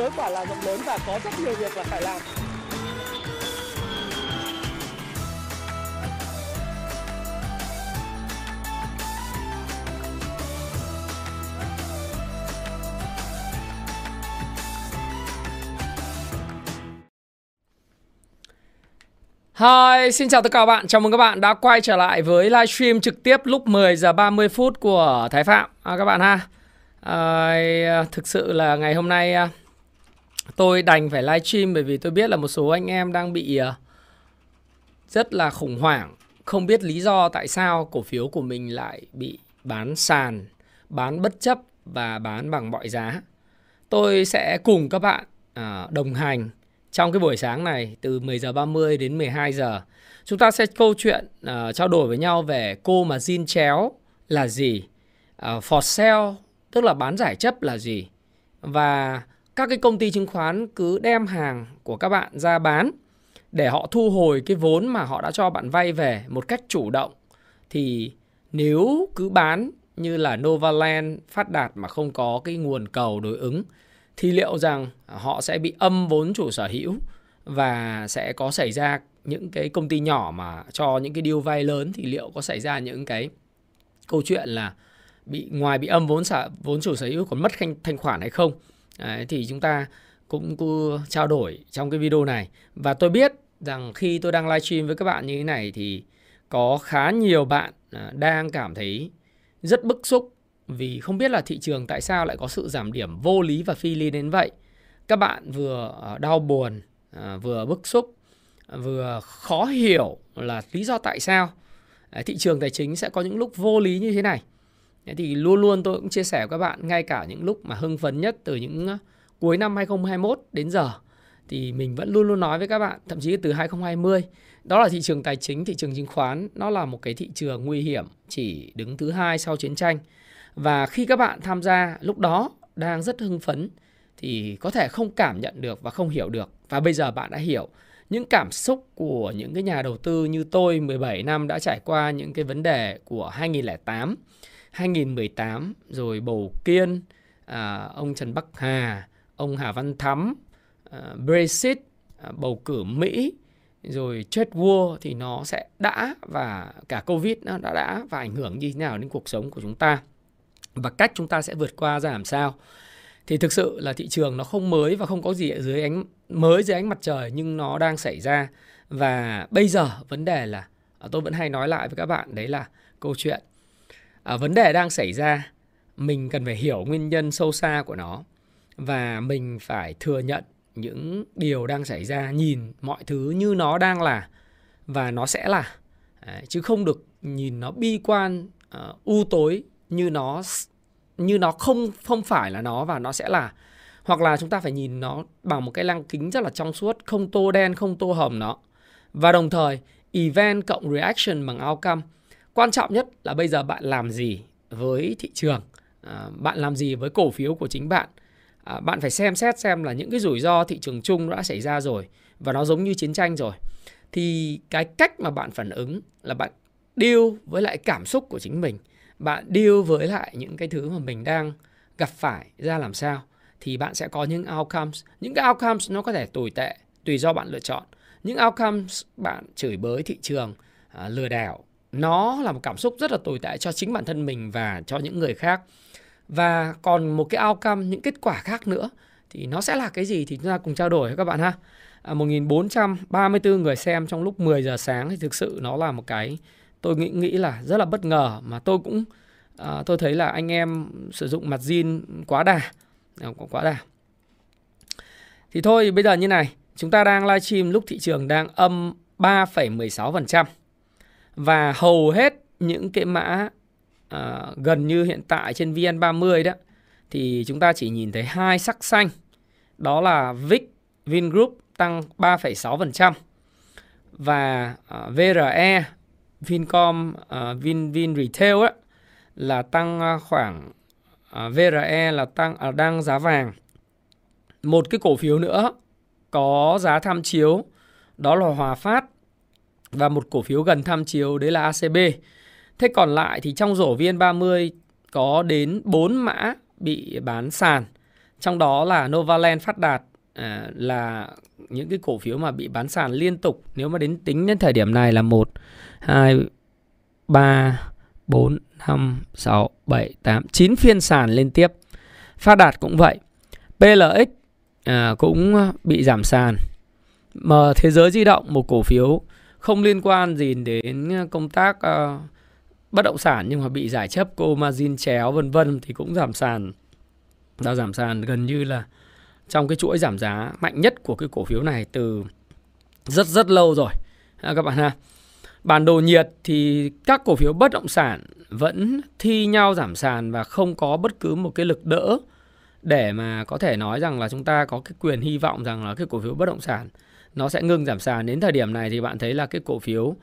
giới quả là rộng lớn và có rất nhiều việc là phải làm. Hi, xin chào tất cả các bạn. Chào mừng các bạn đã quay trở lại với livestream trực tiếp lúc 10 giờ 30 phút của Thái Phạm à, các bạn ha. À, thực sự là ngày hôm nay à, tôi đành phải live stream bởi vì tôi biết là một số anh em đang bị ờ, rất là khủng hoảng, không biết lý do tại sao cổ phiếu của mình lại bị bán sàn, bán bất chấp và bán bằng mọi giá. Tôi sẽ cùng các bạn ờ, đồng hành trong cái buổi sáng này từ 10 giờ 30 đến 12 giờ. Chúng ta sẽ câu chuyện uh, trao đổi với nhau về cô mà zin chéo là gì, uh, for sale tức là bán giải chấp là gì và các cái công ty chứng khoán cứ đem hàng của các bạn ra bán để họ thu hồi cái vốn mà họ đã cho bạn vay về một cách chủ động. Thì nếu cứ bán như là Novaland phát đạt mà không có cái nguồn cầu đối ứng thì liệu rằng họ sẽ bị âm vốn chủ sở hữu và sẽ có xảy ra những cái công ty nhỏ mà cho những cái điều vay lớn? Thì liệu có xảy ra những cái câu chuyện là bị ngoài bị âm vốn sở vốn chủ sở hữu còn mất thanh, thanh khoản hay không? Đấy, thì chúng ta cũng, cũng trao đổi trong cái video này và tôi biết rằng khi tôi đang livestream với các bạn như thế này thì có khá nhiều bạn à, đang cảm thấy rất bức xúc vì không biết là thị trường tại sao lại có sự giảm điểm vô lý và phi lý đến vậy. Các bạn vừa à, đau buồn, à, vừa bức xúc, vừa khó hiểu là lý do tại sao thị trường tài chính sẽ có những lúc vô lý như thế này. Thì luôn luôn tôi cũng chia sẻ với các bạn ngay cả những lúc mà hưng phấn nhất từ những ờ, cuối năm 2021 đến giờ thì mình vẫn luôn luôn nói với các bạn, thậm chí từ 2020, đó là thị trường tài chính, thị trường chứng khoán, nó là một cái thị trường nguy hiểm chỉ đứng thứ hai sau chiến tranh. Và khi các bạn tham gia lúc đó đang rất hưng phấn thì có thể không cảm nhận được và không hiểu được. Và bây giờ bạn đã hiểu những cảm xúc của những cái nhà đầu tư như tôi 17 năm đã trải qua những cái vấn đề của 2008, 2018 rồi bầu kiên, à, ông Trần Bắc Hà, ông Hà Văn Thắm, à, Brexit, à, bầu cử Mỹ, rồi trade war thì nó sẽ đã và cả Covid nó đã đã và ảnh hưởng như thế nào đến cuộc sống của chúng ta và cách chúng ta sẽ vượt qua ra làm sao. Thì thực sự là thị trường nó không mới và không có gì ở dưới ánh mới dưới ánh mặt trời nhưng nó đang xảy ra. Và bây giờ vấn đề là à, tôi vẫn hay nói lại với các bạn đấy là câu chuyện à, vấn đề đang xảy ra mình cần phải hiểu nguyên nhân sâu xa của nó và mình phải thừa nhận những điều đang xảy ra nhìn mọi thứ như nó đang là và nó sẽ là. Đấy, chứ không được nhìn nó bi quan uh, u tối như nó như nó không không phải là nó và nó sẽ là. Hoặc là chúng ta phải nhìn nó bằng một cái lăng kính rất là trong suốt không tô đen không tô hồng nó. Và đồng thời event cộng reaction bằng outcome quan trọng nhất là bây giờ bạn làm gì với thị trường? À, bạn làm gì với cổ phiếu của chính bạn? À, bạn phải xem xét xem là những cái rủi ro thị trường chung đã xảy ra rồi và nó giống như chiến tranh rồi. Thì cái cách mà bạn phản ứng là bạn deal với lại cảm xúc của chính mình. Bạn deal với lại những cái thứ mà mình đang gặp phải ra làm sao thì bạn sẽ có những outcomes. Những cái outcomes nó có thể tồi tệ tùy do bạn lựa chọn. Những outcomes bạn chửi bới thị trường à, lừa đảo nó là một cảm xúc rất là tồi tệ cho chính bản thân mình và cho những người khác. Và còn một cái outcome những kết quả khác nữa thì nó sẽ là cái gì thì chúng ta cùng trao đổi với các bạn ha. À, 1434 người xem trong lúc 10 giờ sáng thì thực sự nó là một cái tôi nghĩ nghĩ là rất là bất ngờ. Mà tôi cũng à, tôi thấy là anh em sử dụng mặt zin quá đà. À, quá đà. Thì thôi bây giờ như này chúng ta đang livestream lúc thị trường đang âm 3,16% và hầu hết những cái mã à, gần như hiện tại trên VN30 đó thì chúng ta chỉ nhìn thấy hai sắc xanh đó là VIX Vingroup tăng 3,6% và à, uh, VRE Vincom uh, Vin Vin Retail á, là tăng à, khoảng uh, VRE là tăng uh, đang giá vàng. Một cái cổ phiếu nữa có giá tham chiếu đó là Hòa Phát và một cổ phiếu gần tham chiếu đấy là ACB. Thế còn lại thì trong rổ VN30 có đến 4 mã bị bán sàn Trong đó là Novaland Phát Đạt à, là những cái cổ phiếu mà bị bán sàn liên tục nếu mà đến tính đến thời điểm này là 1 2 3 4 5 6 7 8 9 phiên sàn liên tiếp. Phát Đạt cũng vậy. PLX à, cũng bị giảm sàn. Mà thế giới di động một cổ phiếu không liên quan gì đến ờ, công tác uh, bất động sản nhưng mà bị giải chấp cô margin chéo vân vân thì cũng giảm sàn. Đã giảm sàn gần như là trong cái chuỗi giảm giá mạnh nhất của cái cổ phiếu này từ rất rất lâu rồi à, các bạn ha. Bản đồ nhiệt thì các cổ phiếu bất động sản vẫn thi nhau giảm sàn và không có bất cứ một cái lực đỡ để mà có thể nói rằng là chúng ta có cái quyền hy vọng rằng là cái cổ phiếu bất động sản nó sẽ ngưng giảm sàn. Đến thời điểm này thì bạn thấy là cái cổ phiếu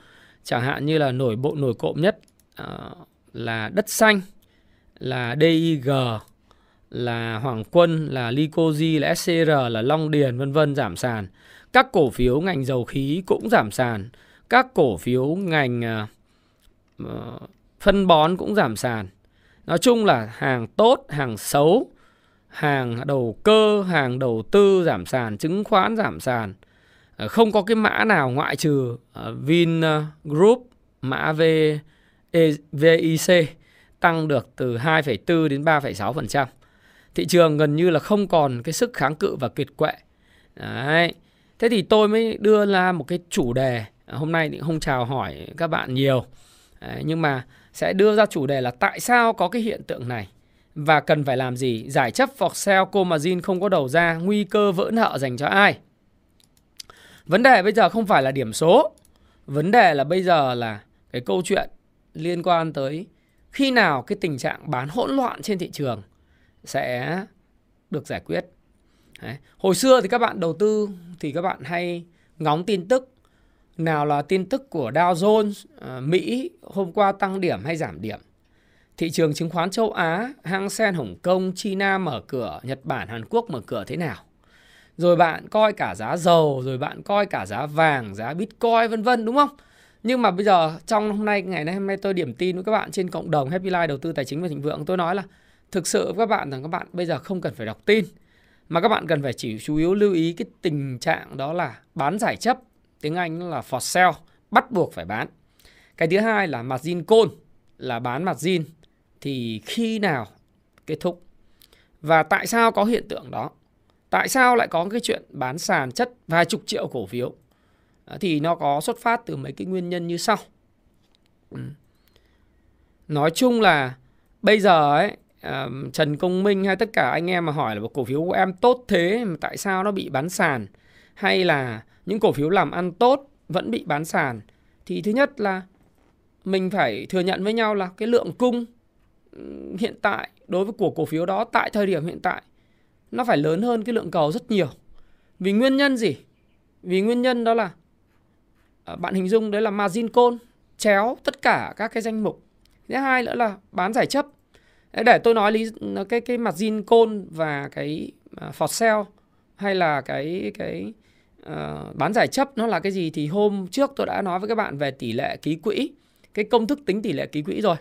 chẳng hạn như là nổi bộ nổi cộm nhất uh, là đất xanh là DIG là Hoàng Quân là Lycosi là SCR là Long Điền vân vân giảm sàn. Các cổ phiếu ngành dầu khí cũng giảm sàn. Các cổ phiếu ngành uh, phân bón cũng giảm sàn. Nói chung là hàng tốt hàng xấu hàng đầu cơ hàng đầu tư giảm sàn chứng khoán giảm sàn. Ờ, không có cái mã nào ngoại trừ ờ, Vin Group mã v, e, VIC tăng được từ 2,4 đến 3,6%. Thị trường gần như là không còn cái sức kháng cự và kiệt quệ. Đấy. Thế thì tôi mới đưa ra một cái chủ đề ờ, hôm nay thì không chào hỏi các bạn nhiều. Đấy, nhưng mà sẽ đưa ra chủ đề là tại sao có cái hiện tượng này và cần phải làm gì? Giải chấp hoặc sale Comazin không có đầu ra, nguy cơ vỡ nợ dành cho ai? Vấn đề bây giờ không phải là điểm số. Vấn đề là bây giờ là cái câu chuyện liên quan tới khi nào cái tình trạng bán hỗn loạn trên thị trường sẽ được giải quyết. Đấy. Hồi xưa thì các bạn đầu tư thì các bạn hay ngóng tin tức nào là tin tức của Dow Jones ờ, Mỹ hôm qua tăng điểm hay giảm điểm. Thị trường chứng khoán châu Á, Hang Seng Hồng Kông, China mở cửa, Nhật Bản, Hàn Quốc mở cửa thế nào? Rồi bạn coi cả giá dầu, rồi bạn coi cả giá vàng, giá bitcoin, vân vân, đúng không? Nhưng mà bây giờ trong hôm nay, ngày nay hôm nay tôi điểm tin với các bạn trên cộng đồng Happy Life, đầu tư tài chính và thịnh vượng, tôi nói là thực sự với các bạn rằng các bạn bây giờ không cần phải đọc tin, mà các bạn cần phải chỉ chú ý lưu ý cái tình trạng đó là bán giải chấp, tiếng Anh là for sale, bắt buộc phải bán. Cái thứ hai là margin call, là bán margin thì khi nào kết thúc? Và tại sao có hiện tượng đó? Tại sao lại có cái chuyện bán sàn chất vài chục triệu cổ phiếu? À, thì nó có xuất phát từ mấy cái nguyên nhân như sau. Ừ. Nói chung là bây giờ ấy à, Trần Công Minh hay tất cả anh em mà hỏi là một cổ phiếu của em tốt thế, mà tại sao nó bị bán sàn hay là những cổ phiếu làm ăn tốt vẫn bị bán sàn thì thứ nhất là mình phải thừa nhận với nhau là cái lượng cung ừ, hiện tại đối với của cổ phiếu đó tại thời điểm hiện tại nó phải lớn hơn cái lượng cầu rất nhiều. Vì nguyên nhân gì? Vì nguyên nhân đó là à, bạn hình dung đấy là margin call chéo tất cả các cái danh mục. Thứ hai nữa là bán giải chấp. Để tôi nói lý cái cái margin call và cái à, for sale hay là cái cái uh, bán giải chấp nó là cái gì thì hôm trước tôi đã nói với các bạn về tỷ lệ ký quỹ, cái công thức tính tỷ lệ ký quỹ rồi.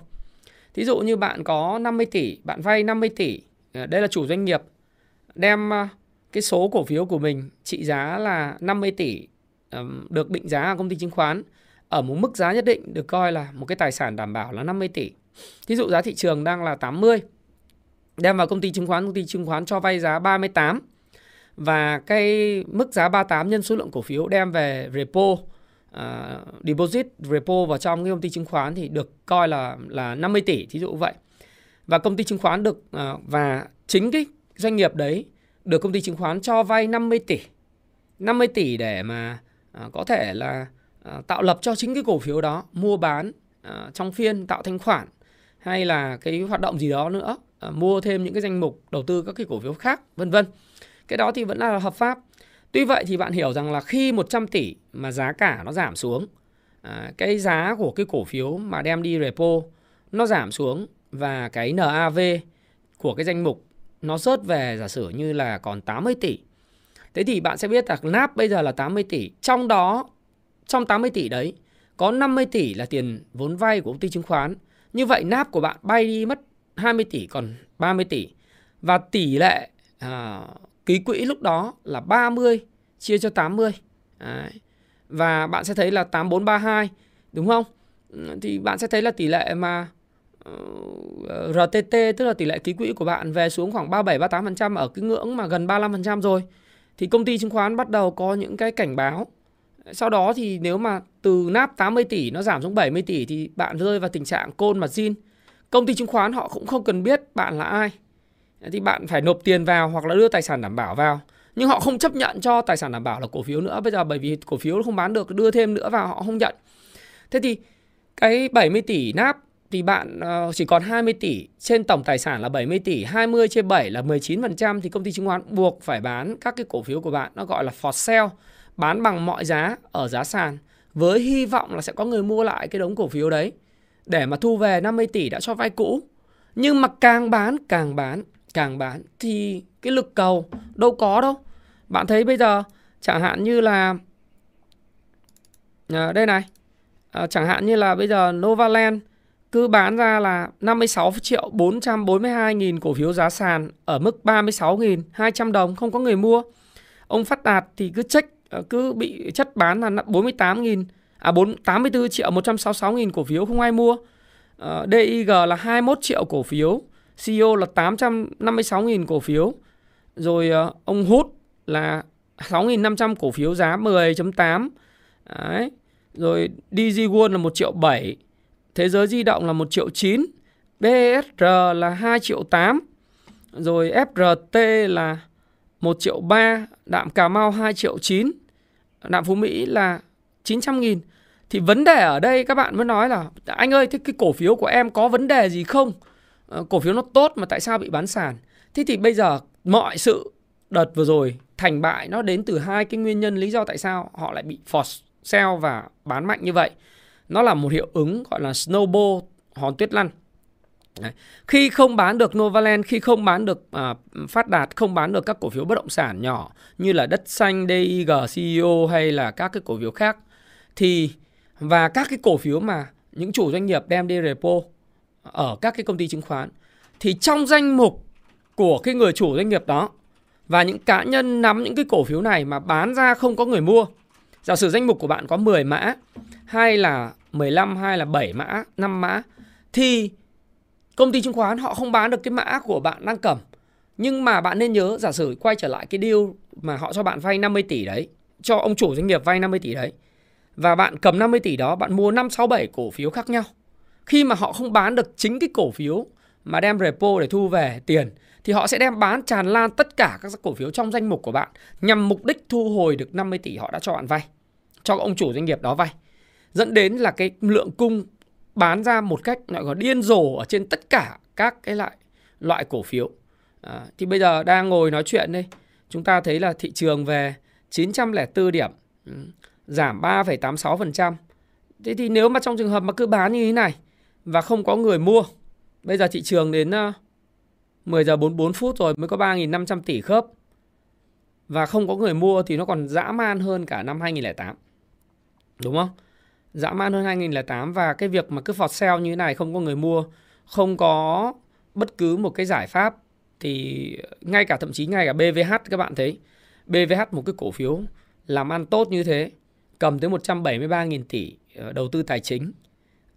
Thí dụ như bạn có 50 tỷ, bạn vay 50 tỷ, đây là chủ doanh nghiệp đem ờ, cái số cổ phiếu của mình trị giá là 50 tỷ được định giá ở công ty chứng khoán ở một mức giá nhất định được coi là một cái tài sản đảm bảo là 50 tỷ. Ví dụ giá thị trường đang là 80. Đem vào công ty chứng khoán, công ty chứng khoán cho vay giá 38. Và cái mức giá 38 nhân số lượng cổ phiếu đem về repo uh, deposit repo vào trong cái công ty chứng khoán thì được coi là là 50 tỷ thí dụ vậy. Và công ty chứng khoán được uh, và chính cái doanh nghiệp đấy được công ty chứng khoán cho vay 50 tỷ. 50 tỷ để mà à, có thể là à, tạo lập cho chính cái cổ phiếu đó mua bán à, trong phiên tạo thanh khoản hay là cái hoạt động gì đó nữa à, mua thêm những cái danh mục đầu tư các cái cổ phiếu khác vân vân. Cái đó thì vẫn là hợp pháp. Tuy vậy thì bạn hiểu rằng là khi 100 tỷ mà giá cả nó giảm xuống à, cái giá của cái cổ phiếu mà đem đi repo nó giảm xuống và cái NAV của cái danh mục nó rớt về giả sử như là còn 80 tỷ. Thế thì bạn sẽ biết là NAP bây giờ là 80 tỷ. Trong đó, trong 80 tỷ đấy, có 50 tỷ là tiền vốn vay của công ty chứng khoán. Như vậy NAP của bạn bay đi mất 20 tỷ còn 30 tỷ. Và tỷ lệ à, ký quỹ lúc đó là 30 chia cho 80 Đấy. và bạn sẽ thấy là 8432 đúng không thì bạn sẽ thấy là tỷ lệ mà Ờ, RTT tức là tỷ lệ ký quỹ của bạn về xuống khoảng 37 38% ở cái ngưỡng mà gần 35% rồi thì công ty chứng khoán bắt đầu có những cái cảnh báo sau đó thì nếu mà từ nắp 80 tỷ nó giảm xuống 70 tỷ thì bạn rơi vào tình trạng côn mặt zin. Công ty chứng khoán họ cũng không cần biết bạn là ai. Thì bạn phải nộp tiền vào hoặc là đưa tài sản đảm bảo vào. Nhưng họ không chấp nhận cho tài sản đảm bảo là cổ phiếu nữa. Bây giờ bởi vì cổ phiếu không bán được, đưa thêm nữa vào họ không nhận. Thế thì cái 70 tỷ nắp thì bạn ờ, chỉ còn 20 tỷ trên tổng tài sản là 70 tỷ, 20 chia 7 là 19% thì công ty chứng khoán buộc phải bán các cái cổ phiếu của bạn nó gọi là for sale bán bằng mọi giá ở giá sàn với hy vọng là sẽ có người mua lại cái đống cổ phiếu đấy để mà thu về 50 tỷ đã cho vay cũ. Nhưng mà càng bán, càng bán, càng bán thì cái lực cầu đâu có đâu. Bạn thấy bây giờ chẳng hạn như là à, đây này, à, chẳng hạn như là bây giờ Novaland cứ bán ra là 56 triệu 442 nghìn cổ phiếu giá sàn ở mức 36 nghìn 200 đồng không có người mua. Ông Phát Đạt thì cứ check ờ, cứ bị chất bán là 48 nghìn à 4, 84 triệu 166 nghìn cổ phiếu không ai mua. Ờ, uh, DIG là 21 triệu cổ phiếu, CEO là 856 nghìn cổ phiếu. Rồi uh, ông Hút là 6.500 cổ phiếu giá 10.8. Đấy. Rồi DG World là 1 triệu 7. Thế giới di động là 1 triệu 9. BSR là 2 triệu 8. Rồi FRT là 1 triệu 3, đạm Cà Mau 2 triệu 9, đạm Phú Mỹ là 900 nghìn. Thì vấn đề ở đây các bạn mới nói là anh ơi thế cái cổ phiếu của em có vấn đề gì không? Ờ, cổ phiếu nó tốt mà tại sao bị bán sàn? Thế thì bây giờ mọi sự đợt vừa rồi thành bại nó đến từ hai cái nguyên nhân lý do tại sao họ lại bị force sell và bán mạnh như vậy. Nó là một hiệu ứng gọi là snowball hòn tuyết lăn. Đấy. Khi không bán được Novaland, khi không bán được à, Phát Đạt, không bán được các cổ phiếu bất động sản nhỏ như là Đất Xanh, DIG, CEO hay là các cái cổ phiếu khác thì và các cái cổ phiếu mà những chủ doanh nghiệp đem đi repo ở các cái công ty chứng khoán thì trong danh mục của cái người chủ doanh nghiệp đó và những cá nhân nắm những cái cổ phiếu này mà bán ra không có người mua. Giả sử danh mục của bạn có 10 mã hay là 15 hay là 7 mã, 5 mã thì công ty chứng khoán họ không bán được cái mã của bạn đang cầm nhưng mà bạn nên nhớ giả sử quay trở lại cái deal mà họ cho bạn vay 50 tỷ đấy cho ông chủ doanh nghiệp vay 50 tỷ đấy và bạn cầm 50 tỷ đó bạn mua 5 6 7 cổ phiếu khác nhau. Khi mà họ không bán được chính cái cổ phiếu mà đem repo để thu về tiền thì họ sẽ đem bán tràn lan tất cả các cổ phiếu trong danh mục của bạn nhằm mục đích thu hồi được 50 tỷ họ đã cho bạn vay, cho ông chủ doanh nghiệp đó vay. Dẫn đến là cái lượng cung bán ra một cách gọi là điên rồ ở trên tất cả các cái loại loại cổ phiếu. À, thì bây giờ đang ngồi nói chuyện đây, chúng ta thấy là thị trường về 904 điểm, ừ, giảm 3,86%. Thế thì nếu mà trong trường hợp mà cứ bán như thế này và không có người mua, bây giờ thị trường đến ờ, 10 giờ 44 phút rồi mới có 3.500 tỷ khớp và không có người mua thì nó còn dã man hơn cả năm 2008. Đúng không? Dã man hơn 2008 và cái việc mà cứ phọt sale như thế này không có người mua, không có bất cứ một cái giải pháp thì ngay cả thậm chí ngay cả BVH các bạn thấy BVH một cái cổ phiếu làm ăn tốt như thế cầm tới 173.000 tỷ đầu tư tài chính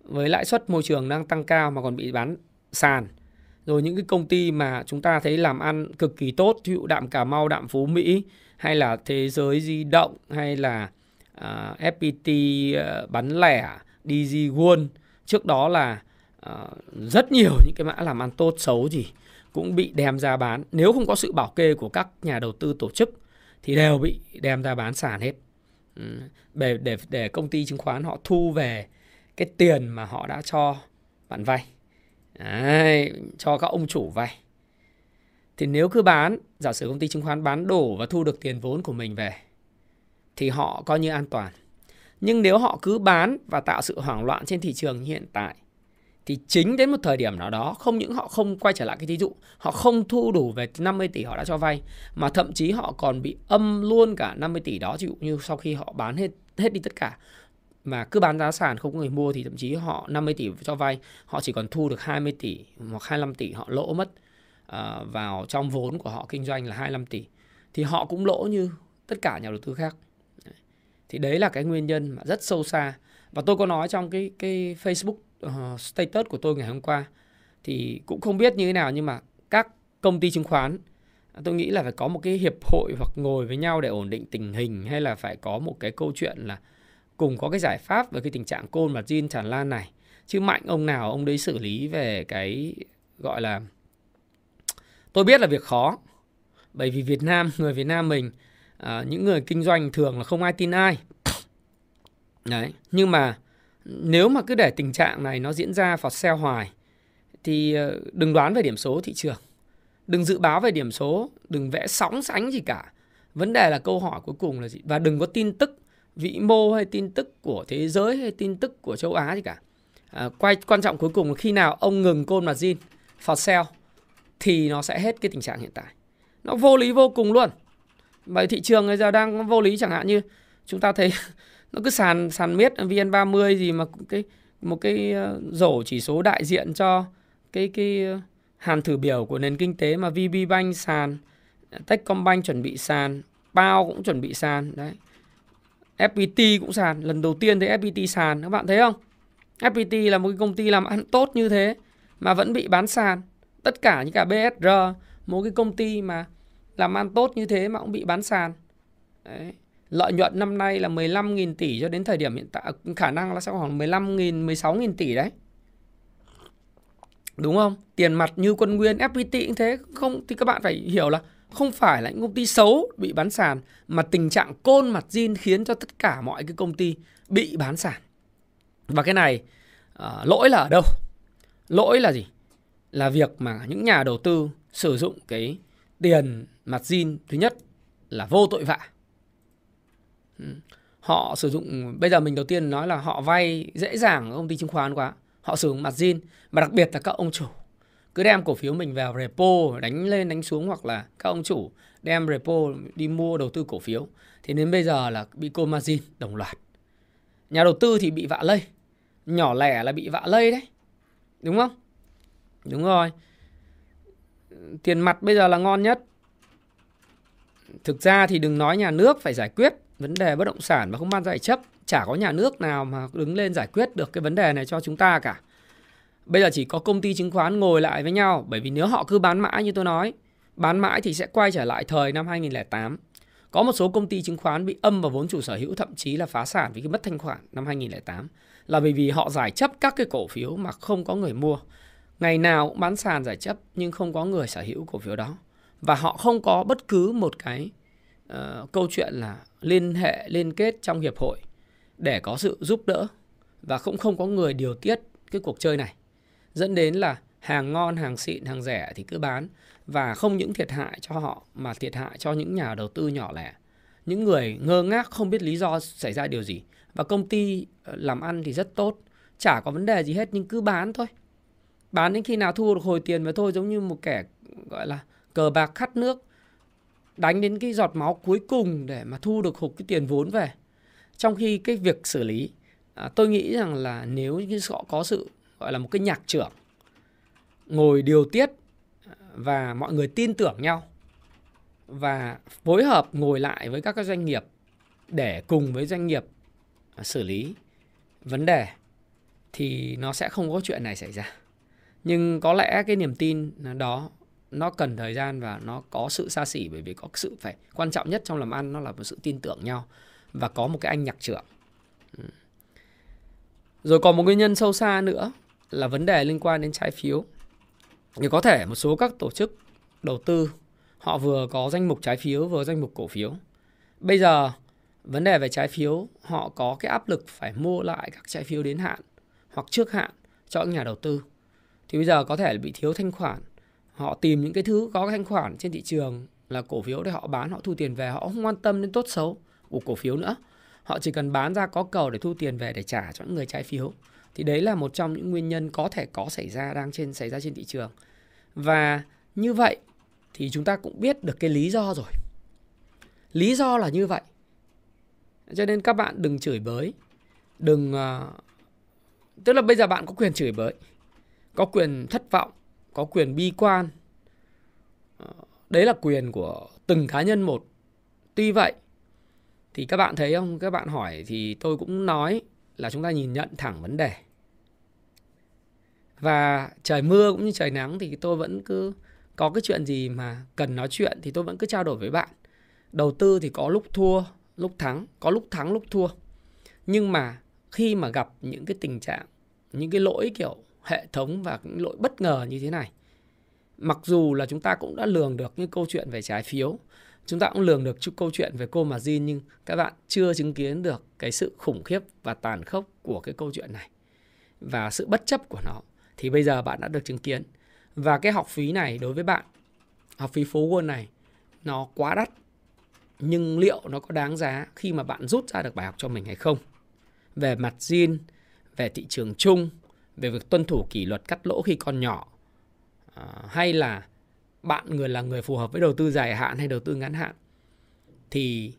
với lãi suất môi trường đang tăng cao mà còn bị bán sàn. Rồi những cái công ty mà chúng ta thấy làm ăn cực kỳ tốt ví dụ đạm Cà Mau, đạm Phú Mỹ hay là thế giới di động hay là À, uh, FPT uh, à, bán lẻ, DG World. Trước đó là uh, rất nhiều những cái mã làm ăn tốt xấu gì cũng bị đem ra bán. Nếu không có sự bảo kê của các nhà đầu tư tổ chức thì đều bị đem ra bán sàn hết. Ừ, để, để, để công ty chứng khoán họ thu về cái tiền mà họ đã cho bạn vay. Đấy, cho các ông chủ vay. Thì nếu cứ bán, giả sử công ty chứng khoán bán đổ và thu được tiền vốn của mình về thì họ coi như an toàn. Nhưng nếu họ cứ bán và tạo sự hoảng loạn trên thị trường như hiện tại thì chính đến một thời điểm nào đó không những họ không quay trở lại cái thí dụ, họ không thu đủ về 50 tỷ họ đã cho vay mà thậm chí họ còn bị âm luôn cả 50 tỷ đó ví dụ như sau khi họ bán hết hết đi tất cả mà cứ bán giá sàn không có người mua thì thậm chí họ 50 tỷ cho vay họ chỉ còn thu được 20 tỷ hoặc 25 tỷ họ lỗ mất uh, vào trong vốn của họ kinh doanh là 25 tỷ thì họ cũng lỗ như tất cả nhà đầu tư khác. Thì đấy là cái nguyên nhân mà rất sâu xa. Và tôi có nói trong cái cái Facebook uh, status của tôi ngày hôm qua thì cũng không biết như thế nào nhưng mà các công ty chứng khoán tôi nghĩ là phải có một cái hiệp hội hoặc ngồi với nhau để ổn định tình hình hay là phải có một cái câu chuyện là cùng có cái giải pháp về cái tình trạng côn và zin tràn lan này. Chứ mạnh ông nào ông đấy xử lý về cái gọi là tôi biết là việc khó. Bởi vì Việt Nam người Việt Nam mình à, những người kinh doanh thường là không ai tin ai. Đấy nhưng mà nếu mà cứ để tình trạng này nó diễn ra phọt xeo hoài thì ờ, đừng đoán về điểm số thị trường. Đừng dự báo về điểm số đừng vẽ sóng sánh gì cả. Vấn đề là câu hỏi cuối cùng là gì? Và đừng có tin tức vĩ mô hay tin tức của thế giới hay tin tức của châu Á gì cả. À, quay quan trọng cuối cùng là khi nào ông ngừng côn mà zin for sale thì nó sẽ hết cái tình trạng hiện tại. Nó vô lý vô cùng luôn bởi thị trường bây giờ đang vô lý chẳng hạn như chúng ta thấy nó cứ sàn sàn miết VN30 gì mà cái một cái ờ, rổ chỉ số đại diện cho cái cái ờ, hàn thử biểu của nền kinh tế mà VB Bank sàn, Techcombank chuẩn bị sàn, Pao cũng chuẩn bị sàn đấy. FPT cũng sàn, lần đầu tiên thấy FPT sàn các bạn thấy không? FPT là một cái công ty làm ăn tốt như thế mà vẫn bị bán sàn. Tất cả những cả BSR, một cái công ty mà làm ăn tốt như thế mà cũng bị bán sàn. Đấy. Lợi nhuận năm nay là 15.000 tỷ cho đến thời điểm hiện tại khả năng là sẽ khoảng 15.000 16.000 tỷ đấy. Đúng không? Tiền mặt như quân nguyên FPT cũng thế, không thì các bạn phải hiểu là không phải là những công ty xấu bị bán sàn mà tình trạng côn mặt zin khiến cho tất cả mọi cái công ty bị bán sàn. Và cái này uh, lỗi là ở đâu? Lỗi là gì? Là việc mà những nhà đầu tư sử dụng cái tiền mặt zin thứ nhất là vô tội vạ. Ừ. Họ sử dụng, bây giờ mình đầu tiên nói là họ vay dễ dàng ở công ty chứng khoán quá. Họ sử dụng mặt zin và đặc biệt là các ông chủ. Cứ đem cổ phiếu mình vào repo, đánh lên đánh xuống hoặc là các ông chủ đem repo đi mua đầu tư cổ phiếu. Thì đến bây giờ là bị cô margin đồng loạt. Nhà đầu tư thì bị vạ lây. Nhỏ lẻ là bị vạ lây đấy. Đúng không? Đúng rồi tiền mặt bây giờ là ngon nhất thực ra thì đừng nói nhà nước phải giải quyết vấn đề bất động sản và không ban giải chấp chả có nhà nước nào mà đứng lên giải quyết được cái vấn đề này cho chúng ta cả Bây giờ chỉ có công ty chứng khoán ngồi lại với nhau bởi vì nếu họ cứ bán mãi như tôi nói, bán mãi thì sẽ quay trở lại thời năm 2008. Có một số công ty chứng khoán bị âm vào vốn chủ sở hữu thậm chí là phá sản vì cái mất thanh khoản năm 2008 là bởi vì họ giải chấp các cái cổ phiếu mà không có người mua. Ngày nào cũng bán sàn giải chấp nhưng không có người sở hữu cổ phiếu đó. Và họ không có bất cứ một cái uh, câu chuyện là liên hệ, liên kết trong hiệp hội để có sự giúp đỡ và cũng không có người điều tiết cái cuộc chơi này dẫn đến là hàng ngon, hàng xịn, hàng rẻ thì cứ bán và không những thiệt hại cho họ mà thiệt hại cho những nhà đầu tư nhỏ lẻ. Những người ngơ ngác không biết lý do xảy ra điều gì. Và công ty ờ, làm ăn thì rất tốt, chả có vấn đề gì hết nhưng cứ bán thôi. Bán đến khi nào thu được hồi tiền mà thôi giống như một kẻ gọi là cờ bạc khát nước đánh đến cái giọt máu cuối cùng để mà thu được hụt cái tiền vốn về. Trong khi cái việc xử lý à, tôi nghĩ rằng là nếu như họ có sự gọi là một cái nhạc trưởng ngồi điều tiết à, và mọi người tin tưởng nhau và phối hợp ngồi lại với các doanh nghiệp để cùng với doanh nghiệp à, xử lý vấn đề thì nó sẽ không có chuyện này xảy ra. Nhưng có lẽ cái niềm tin đó, nó cần thời gian và nó có sự xa xỉ bởi vì có sự phải quan trọng nhất trong làm ăn nó là một sự tin tưởng nhau và có một cái anh nhạc trưởng. Ừ. Rồi còn một nguyên nhân sâu xa nữa là vấn đề liên quan đến trái phiếu. Thì có thể một số các tổ chức đầu tư, họ vừa có danh mục trái phiếu vừa danh mục cổ phiếu. Bây giờ, vấn đề về trái phiếu, họ có cái áp lực phải mua lại các trái phiếu đến hạn hoặc trước hạn cho những nhà đầu tư. Thì bây giờ có thể bị thiếu thanh khoản. Họ tìm những cái thứ có thanh khoản trên thị trường là cổ phiếu để họ bán, họ thu tiền về, họ không quan tâm đến tốt xấu của cổ phiếu nữa. Họ chỉ cần bán ra có cầu để thu tiền về để trả cho những người trái phiếu. Thì đấy là một trong những nguyên nhân có thể có xảy ra đang trên xảy ra trên thị trường. Và như vậy thì chúng ta cũng biết được cái lý do rồi. Lý do là như vậy. Cho nên các bạn đừng chửi bới. Đừng uh, tức là bây giờ bạn có quyền chửi bới có quyền thất vọng, có quyền bi quan. Ờ, đấy là quyền của từng cá nhân một. Tuy vậy, thì các bạn thấy không? Các bạn hỏi thì tôi cũng nói là chúng ta nhìn nhận thẳng vấn đề. Và trời mưa cũng như trời nắng thì tôi vẫn cứ có cái chuyện gì mà cần nói chuyện thì tôi vẫn cứ trao đổi với bạn. Đầu tư thì có lúc thua, lúc thắng, có lúc thắng, lúc thua. Nhưng mà khi mà gặp những cái tình trạng, những cái lỗi kiểu hệ thống và những lỗi bất ngờ như thế này. Mặc dù là chúng ta cũng đã lường được những câu chuyện về trái phiếu, chúng ta cũng lường được chút câu chuyện về cô mà Jin, nhưng các bạn chưa chứng kiến được cái sự khủng khiếp và tàn khốc của cái câu chuyện này và sự bất chấp của nó. Thì bây giờ bạn đã được chứng kiến. Và cái học phí này đối với bạn, học phí phố Wall này, nó quá đắt. Nhưng liệu nó có đáng giá khi mà bạn rút ra được bài học cho mình hay không? Về mặt Jin, về thị trường chung về việc tuân thủ kỷ luật cắt lỗ khi còn nhỏ. À, hay là bạn người là người phù hợp với đầu tư dài hạn hay đầu tư ngắn hạn thì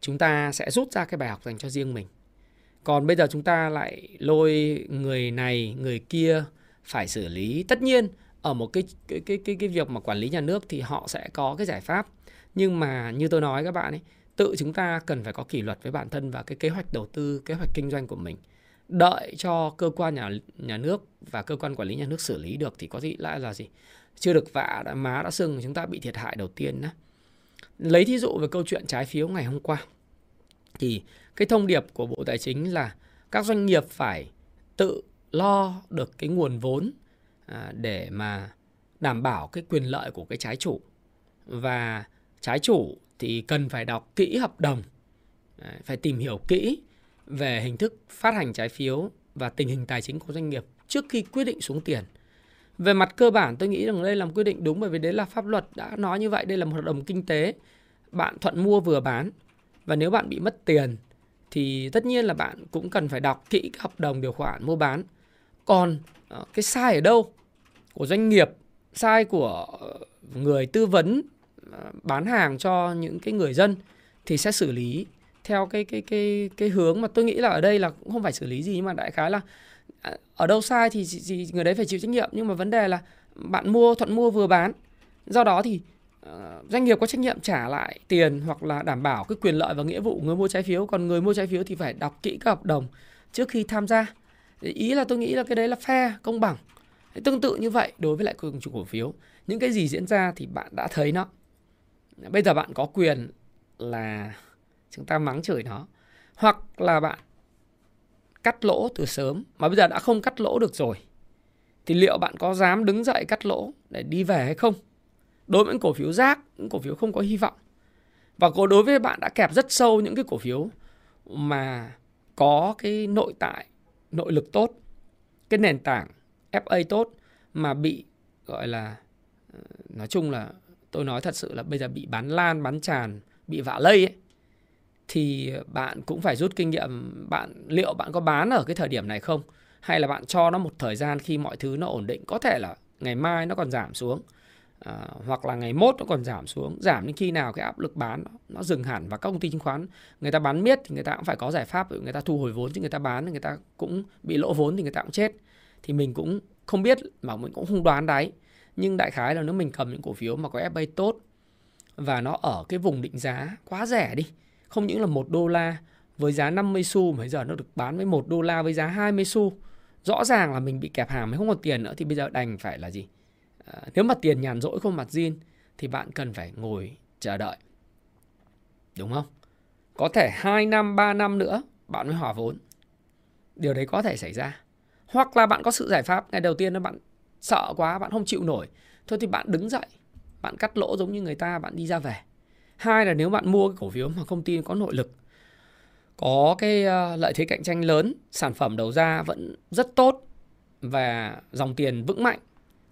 chúng ta sẽ rút ra cái bài học dành cho riêng mình. Còn bây giờ chúng ta lại lôi người này người kia phải xử lý. Tất nhiên ở một cái cái cái cái cái việc mà quản lý nhà nước thì họ sẽ có cái giải pháp. Nhưng mà như tôi nói các bạn ấy tự chúng ta cần phải có kỷ luật với bản thân và cái kế hoạch đầu tư kế hoạch kinh doanh của mình đợi cho cơ quan nhà nhà nước và cơ quan quản lý nhà nước xử lý được thì có gì lại là gì? Chưa được vạ đã má đã sưng, chúng ta bị thiệt hại đầu tiên đó. lấy thí dụ về câu chuyện trái phiếu ngày hôm qua. Thì cái thông điệp của bộ tài chính là các doanh nghiệp phải tự lo được cái nguồn vốn à, để mà đảm bảo cái quyền lợi của cái trái chủ. Và trái chủ thì cần phải đọc kỹ hợp đồng à, phải tìm hiểu kỹ về hình thức phát hành trái phiếu và tình hình tài chính của doanh nghiệp trước khi quyết định xuống tiền. Về mặt cơ bản tôi nghĩ rằng đây là một quyết định đúng bởi vì đấy là pháp luật đã nói như vậy, đây là một hợp đồng kinh tế. Bạn thuận mua vừa bán và nếu bạn bị mất tiền thì tất nhiên là bạn cũng cần phải đọc kỹ các hợp đồng điều khoản mua bán. Còn ờ, cái sai ở đâu của doanh nghiệp, sai của ờ, người tư vấn ờ, bán hàng cho những cái người dân thì sẽ xử lý theo cái cái cái cái hướng mà tôi nghĩ là ở đây là cũng không phải xử lý gì nhưng mà đại khái là à, ở đâu sai thì, thì người đấy phải chịu trách nhiệm. Nhưng mà vấn đề là bạn mua thuận mua vừa bán do đó thì uh, doanh nghiệp có trách nhiệm trả lại tiền hoặc là đảm bảo cái quyền lợi và nghĩa vụ người mua trái phiếu. Còn người mua trái phiếu thì phải đọc kỹ các hợp đồng trước khi tham gia. Ý là tôi nghĩ là cái đấy là fair công bằng. Tương tự như vậy đối với lại công chủ cổ phiếu. Những cái gì diễn ra thì bạn đã thấy nó. Bây giờ bạn có quyền là chúng ta mắng chửi nó. Hoặc là bạn cắt lỗ từ sớm, mà bây giờ đã không cắt lỗ được rồi, thì liệu bạn có dám đứng dậy cắt lỗ để đi về hay không? Đối với những cổ phiếu rác, những cổ phiếu không có hy vọng. Và đối với bạn đã kẹp rất sâu những cái cổ phiếu mà có cái nội tại, nội lực tốt, cái nền tảng FA tốt mà bị, gọi là ờ, nói chung là tôi nói thật sự là bây giờ bị bán lan, bán tràn, bị vạ lây ấy thì bạn cũng phải rút kinh nghiệm bạn liệu bạn có bán ở cái thời điểm này không? Hay là bạn cho nó một thời gian khi mọi thứ nó ổn định có thể là ngày mai nó còn giảm xuống à, hoặc là ngày mốt nó còn giảm xuống giảm đến khi nào cái áp lực bán nó, nó dừng hẳn và các công ty chứng khoán người ta bán miết thì người ta cũng phải có giải pháp người ta thu hồi vốn chứ người ta bán thì người ta cũng bị lỗ vốn thì người ta cũng chết. Thì mình cũng không biết mà mình cũng không đoán đáy. Nhưng đại khái là nếu mình cầm những cổ phiếu mà có FA tốt và nó ở cái vùng định giá quá rẻ đi không những là một đô la với giá 50 xu mà bây giờ nó được bán với một đô la với giá 20 xu. Rõ ràng là mình bị kẹp hàng mới không còn tiền nữa thì bây giờ đành phải là gì? À, nếu mà tiền nhàn rỗi không mặt zin thì bạn cần phải ngồi chờ đợi. Đúng không? Có thể 2 năm 3 năm nữa bạn mới hòa vốn. Điều đấy có thể xảy ra. Hoặc là bạn có sự giải pháp ngày đầu tiên là bạn sợ quá bạn không chịu nổi. Thôi thì bạn đứng dậy bạn cắt lỗ giống như người ta bạn đi ra về hai là nếu bạn mua cái cổ phiếu mà công ty có nội lực, có cái ờ, lợi thế cạnh tranh lớn, sản phẩm đầu ra vẫn rất tốt và dòng tiền vững mạnh,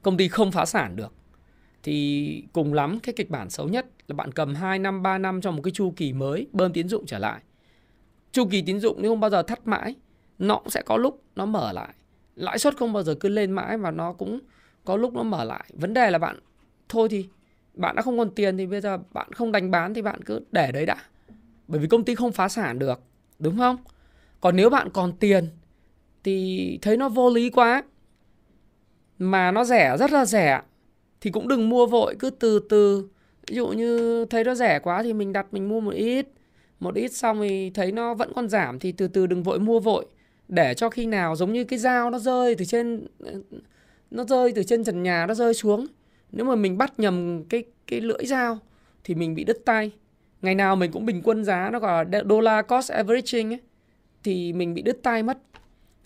công ty không phá sản được, thì cùng lắm cái kịch bản xấu nhất là bạn cầm 2 năm 3 năm trong một cái chu kỳ mới bơm tín dụng trở lại. Chu kỳ tín dụng nếu không bao giờ thắt mãi, nó cũng sẽ có lúc nó mở lại. Lãi suất không bao giờ cứ lên mãi và nó cũng có lúc nó mở lại. Vấn đề là bạn, thôi thì bạn đã không còn tiền thì bây giờ bạn không đánh bán thì bạn cứ để đấy đã. Bởi vì công ty không phá sản được, đúng không? Còn nếu bạn còn tiền thì thấy nó vô lý quá, mà nó rẻ, rất là rẻ, thì cũng đừng mua vội, cứ từ từ. Ví dụ như thấy nó rẻ quá thì mình đặt mình mua một ít một ít xong thì thấy nó vẫn còn giảm thì từ từ đừng vội mua vội. Để cho khi nào giống như cái dao nó rơi từ trên, nó rơi từ trên trần nhà, nó rơi xuống nếu mà mình bắt nhầm cái cái lưỡi dao thì mình bị đứt tay. Ngày nào mình cũng bình quân giá nó gọi là dollar cost averaging ấy, thì mình bị đứt tay mất.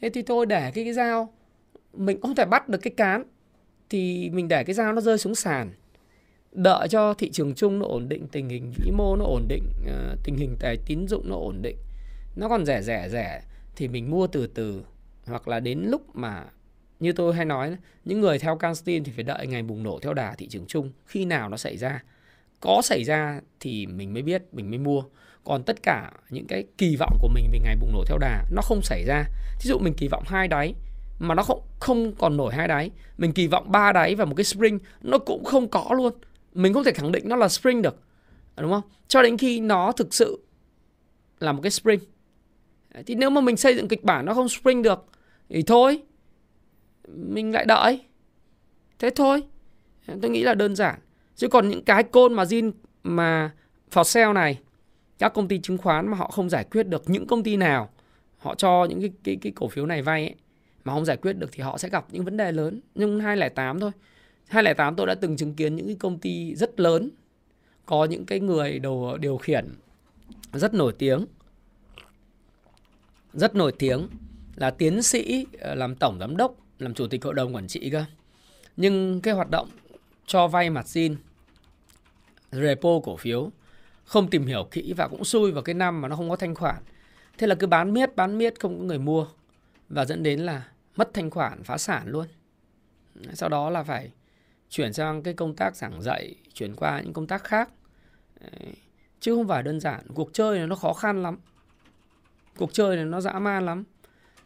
Thế thì tôi để cái cái dao mình không thể bắt được cái cán thì mình để cái dao nó rơi xuống sàn. Đợi cho thị trường chung nó ổn định tình hình vĩ mô nó ổn định ờ, tình hình tài tín dụng nó ổn định nó còn rẻ rẻ rẻ thì mình mua từ từ. Hoặc là đến lúc mà như tôi hay nói những người theo Canstein thì phải đợi ngày bùng nổ theo đà thị trường chung, khi nào nó xảy ra. Có xảy ra thì mình mới biết, mình mới mua. Còn tất cả những cái kỳ vọng của mình về ngày bùng nổ theo đà, nó không xảy ra. Thí dụ mình kỳ vọng hai đáy, mà nó không không còn nổi hai đáy, mình kỳ vọng ba đáy và một cái spring, nó cũng không có luôn. Mình không thể khẳng định nó là spring được, đúng không? Cho đến khi nó thực sự là một cái spring. Thì nếu mà mình xây dựng kịch bản nó không spring được thì thôi mình lại đợi. Thế thôi. Tôi nghĩ là đơn giản. Chứ còn những cái côn mà zin mà for sale này các công ty chứng khoán mà họ không giải quyết được những công ty nào họ cho những cái cái cái cổ phiếu này vay ấy, mà không giải quyết được thì họ sẽ gặp những vấn đề lớn. Nhưng 208 thôi. 208 tôi đã từng chứng kiến những cái công ty rất lớn có những cái người đầu điều khiển rất nổi tiếng. Rất nổi tiếng là tiến sĩ ờ, làm tổng giám đốc làm chủ tịch hội đồng quản trị cơ. Nhưng cái hoạt động cho vay mặt xin, repo cổ phiếu, không tìm hiểu kỹ và cũng xui vào cái năm mà nó không có thanh khoản. Thế là cứ bán miết bán miết, không có người mua và dẫn đến là mất thanh khoản, phá sản luôn. Sau đó là phải chuyển sang cái công tác giảng dạy, chuyển qua những công tác khác. Chứ không phải đơn giản. Cuộc chơi này nó khó khăn lắm. Cuộc chơi này nó dã man lắm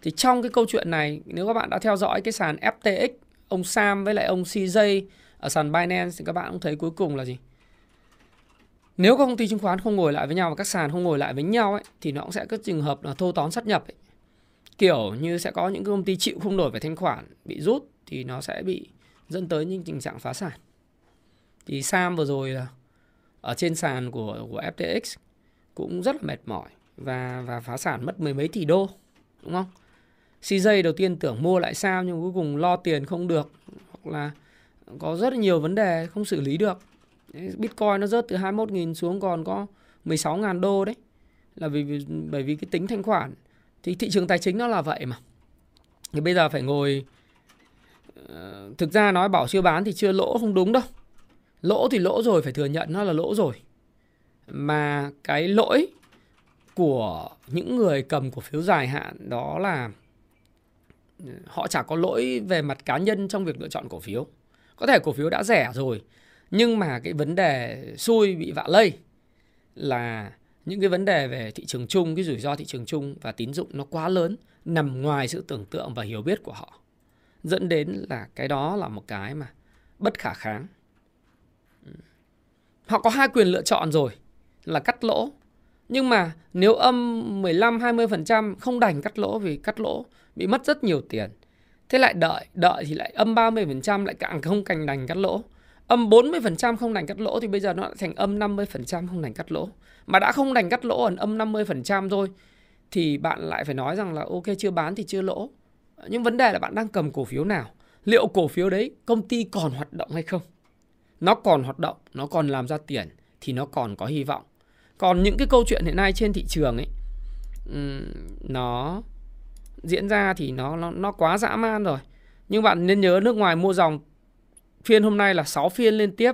thì trong cái câu chuyện này nếu các bạn đã theo dõi cái sàn FTX ông Sam với lại ông CJ ở sàn Binance thì các bạn cũng thấy cuối cùng là gì? Nếu các công ty chứng khoán không ngồi lại với nhau và các sàn không ngồi lại với nhau ấy, thì nó cũng sẽ có trường hợp là thâu tóm sát nhập ấy. kiểu như sẽ có những công ty chịu không nổi về thanh khoản bị rút thì nó sẽ bị dẫn tới những tình trạng phá sản. Thì Sam vừa rồi là ở trên sàn của của FTX cũng rất là mệt mỏi và và phá sản mất mười mấy tỷ đô đúng không? CJ đầu tiên tưởng mua lại sao nhưng cuối cùng lo tiền không được hoặc là có rất nhiều vấn đề không xử lý được. Bitcoin nó rớt từ 21.000 xuống còn có 16.000 đô đấy. Là vì, vì bởi vì cái tính thanh khoản. Thì thị trường tài chính nó là vậy mà. Thì bây giờ phải ngồi ờ, thực ra nói bảo chưa bán thì chưa lỗ không đúng đâu. Lỗ thì lỗ rồi phải thừa nhận nó là lỗ rồi. Mà cái lỗi của những người cầm cổ phiếu dài hạn đó là họ chả có lỗi về mặt cá nhân trong việc lựa chọn cổ phiếu. Có thể cổ phiếu đã rẻ rồi, nhưng mà cái vấn đề xui bị vạ lây là những cái vấn đề về thị trường chung, cái rủi ro thị trường chung và tín dụng nó quá lớn, nằm ngoài sự tưởng tượng và hiểu biết của họ. Dẫn đến là cái đó là một cái mà bất khả kháng. Họ có hai quyền lựa chọn rồi, là cắt lỗ. Nhưng mà nếu âm 15 20% không đành cắt lỗ vì cắt lỗ bị mất rất nhiều tiền. Thế lại đợi, đợi thì lại âm 30% lại càng không cành đành cắt lỗ. Âm 40% không đành cắt lỗ thì bây giờ nó lại thành âm 50% không đành cắt lỗ. Mà đã không đành cắt lỗ ở âm 50% rồi thì bạn lại phải nói rằng là ok chưa bán thì chưa lỗ. Nhưng vấn đề là bạn đang cầm cổ phiếu nào? Liệu cổ phiếu đấy công ty còn hoạt động hay không? Nó còn hoạt động, nó còn làm ra tiền thì nó còn có hy vọng. Còn những cái câu chuyện hiện nay trên thị trường ấy nó diễn ra thì nó nó nó quá dã man rồi. Nhưng bạn nên nhớ nước ngoài mua dòng phiên hôm nay là 6 phiên liên tiếp.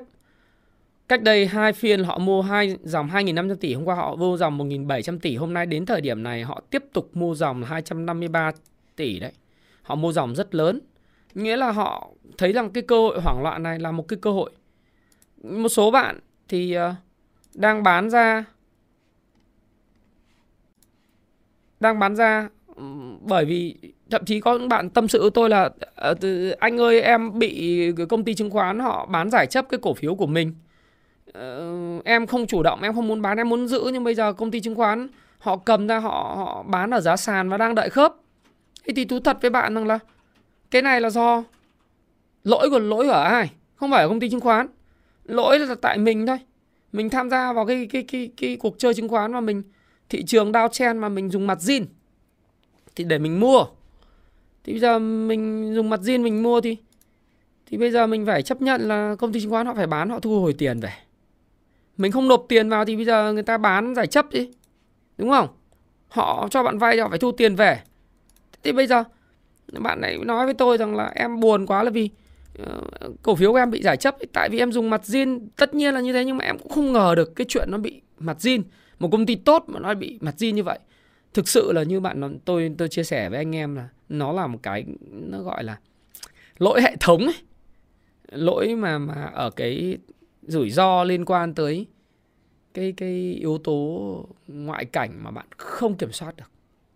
Cách đây hai phiên họ mua hai dòng 2.500 tỷ, hôm qua họ vô dòng 1.700 tỷ, hôm nay đến thời điểm này họ tiếp tục mua dòng 253 tỷ đấy. Họ mua dòng rất lớn. Nghĩa là họ thấy rằng cái cơ hội hoảng loạn này là một cái cơ hội. Một số bạn thì ờ, đang bán ra đang bán ra bởi vì thậm chí có những bạn tâm sự với tôi là ờ, anh ơi, em bị công ty chứng khoán họ bán giải chấp cái cổ phiếu của mình. Ờ, em không chủ động, em không muốn bán, em muốn giữ, nhưng bây giờ công ty chứng khoán họ cầm ra, họ họ bán ở giá sàn và đang đợi khớp. Thế thì thú thật với bạn rằng là cái này là do lỗi của lỗi của ai, không phải ở công ty chứng khoán. Lỗi là tại mình thôi. Mình tham gia vào cái cái cái cái cuộc chơi chứng khoán mà mình, thị trường đao chen mà mình dùng mặt zin thì để mình mua. Thì bây giờ mình dùng mặt zin mình mua thì thì bây giờ mình phải chấp nhận là công ty chứng khoán họ phải bán, họ thu hồi tiền về. Mình không nộp tiền vào thì bây giờ người ta bán giải chấp đi đúng không? Họ cho bạn vay họ phải thu tiền về. Thì bây giờ bạn này nói với tôi rằng là em buồn quá là vì ờ, cổ phiếu của em bị giải chấp tại vì em dùng mặt zin, tất nhiên là như thế nhưng mà em cũng không ngờ được cái chuyện nó bị mặt zin. Một công ty tốt mà nó bị mặt zin như vậy thực sự là như bạn tôi tôi chia sẻ với anh em là nó là một cái, nó gọi là lỗi hệ thống ấy. Lỗi mà mà ở cái rủi ro liên quan tới cái cái yếu tố ngoại cảnh mà bạn không kiểm soát được,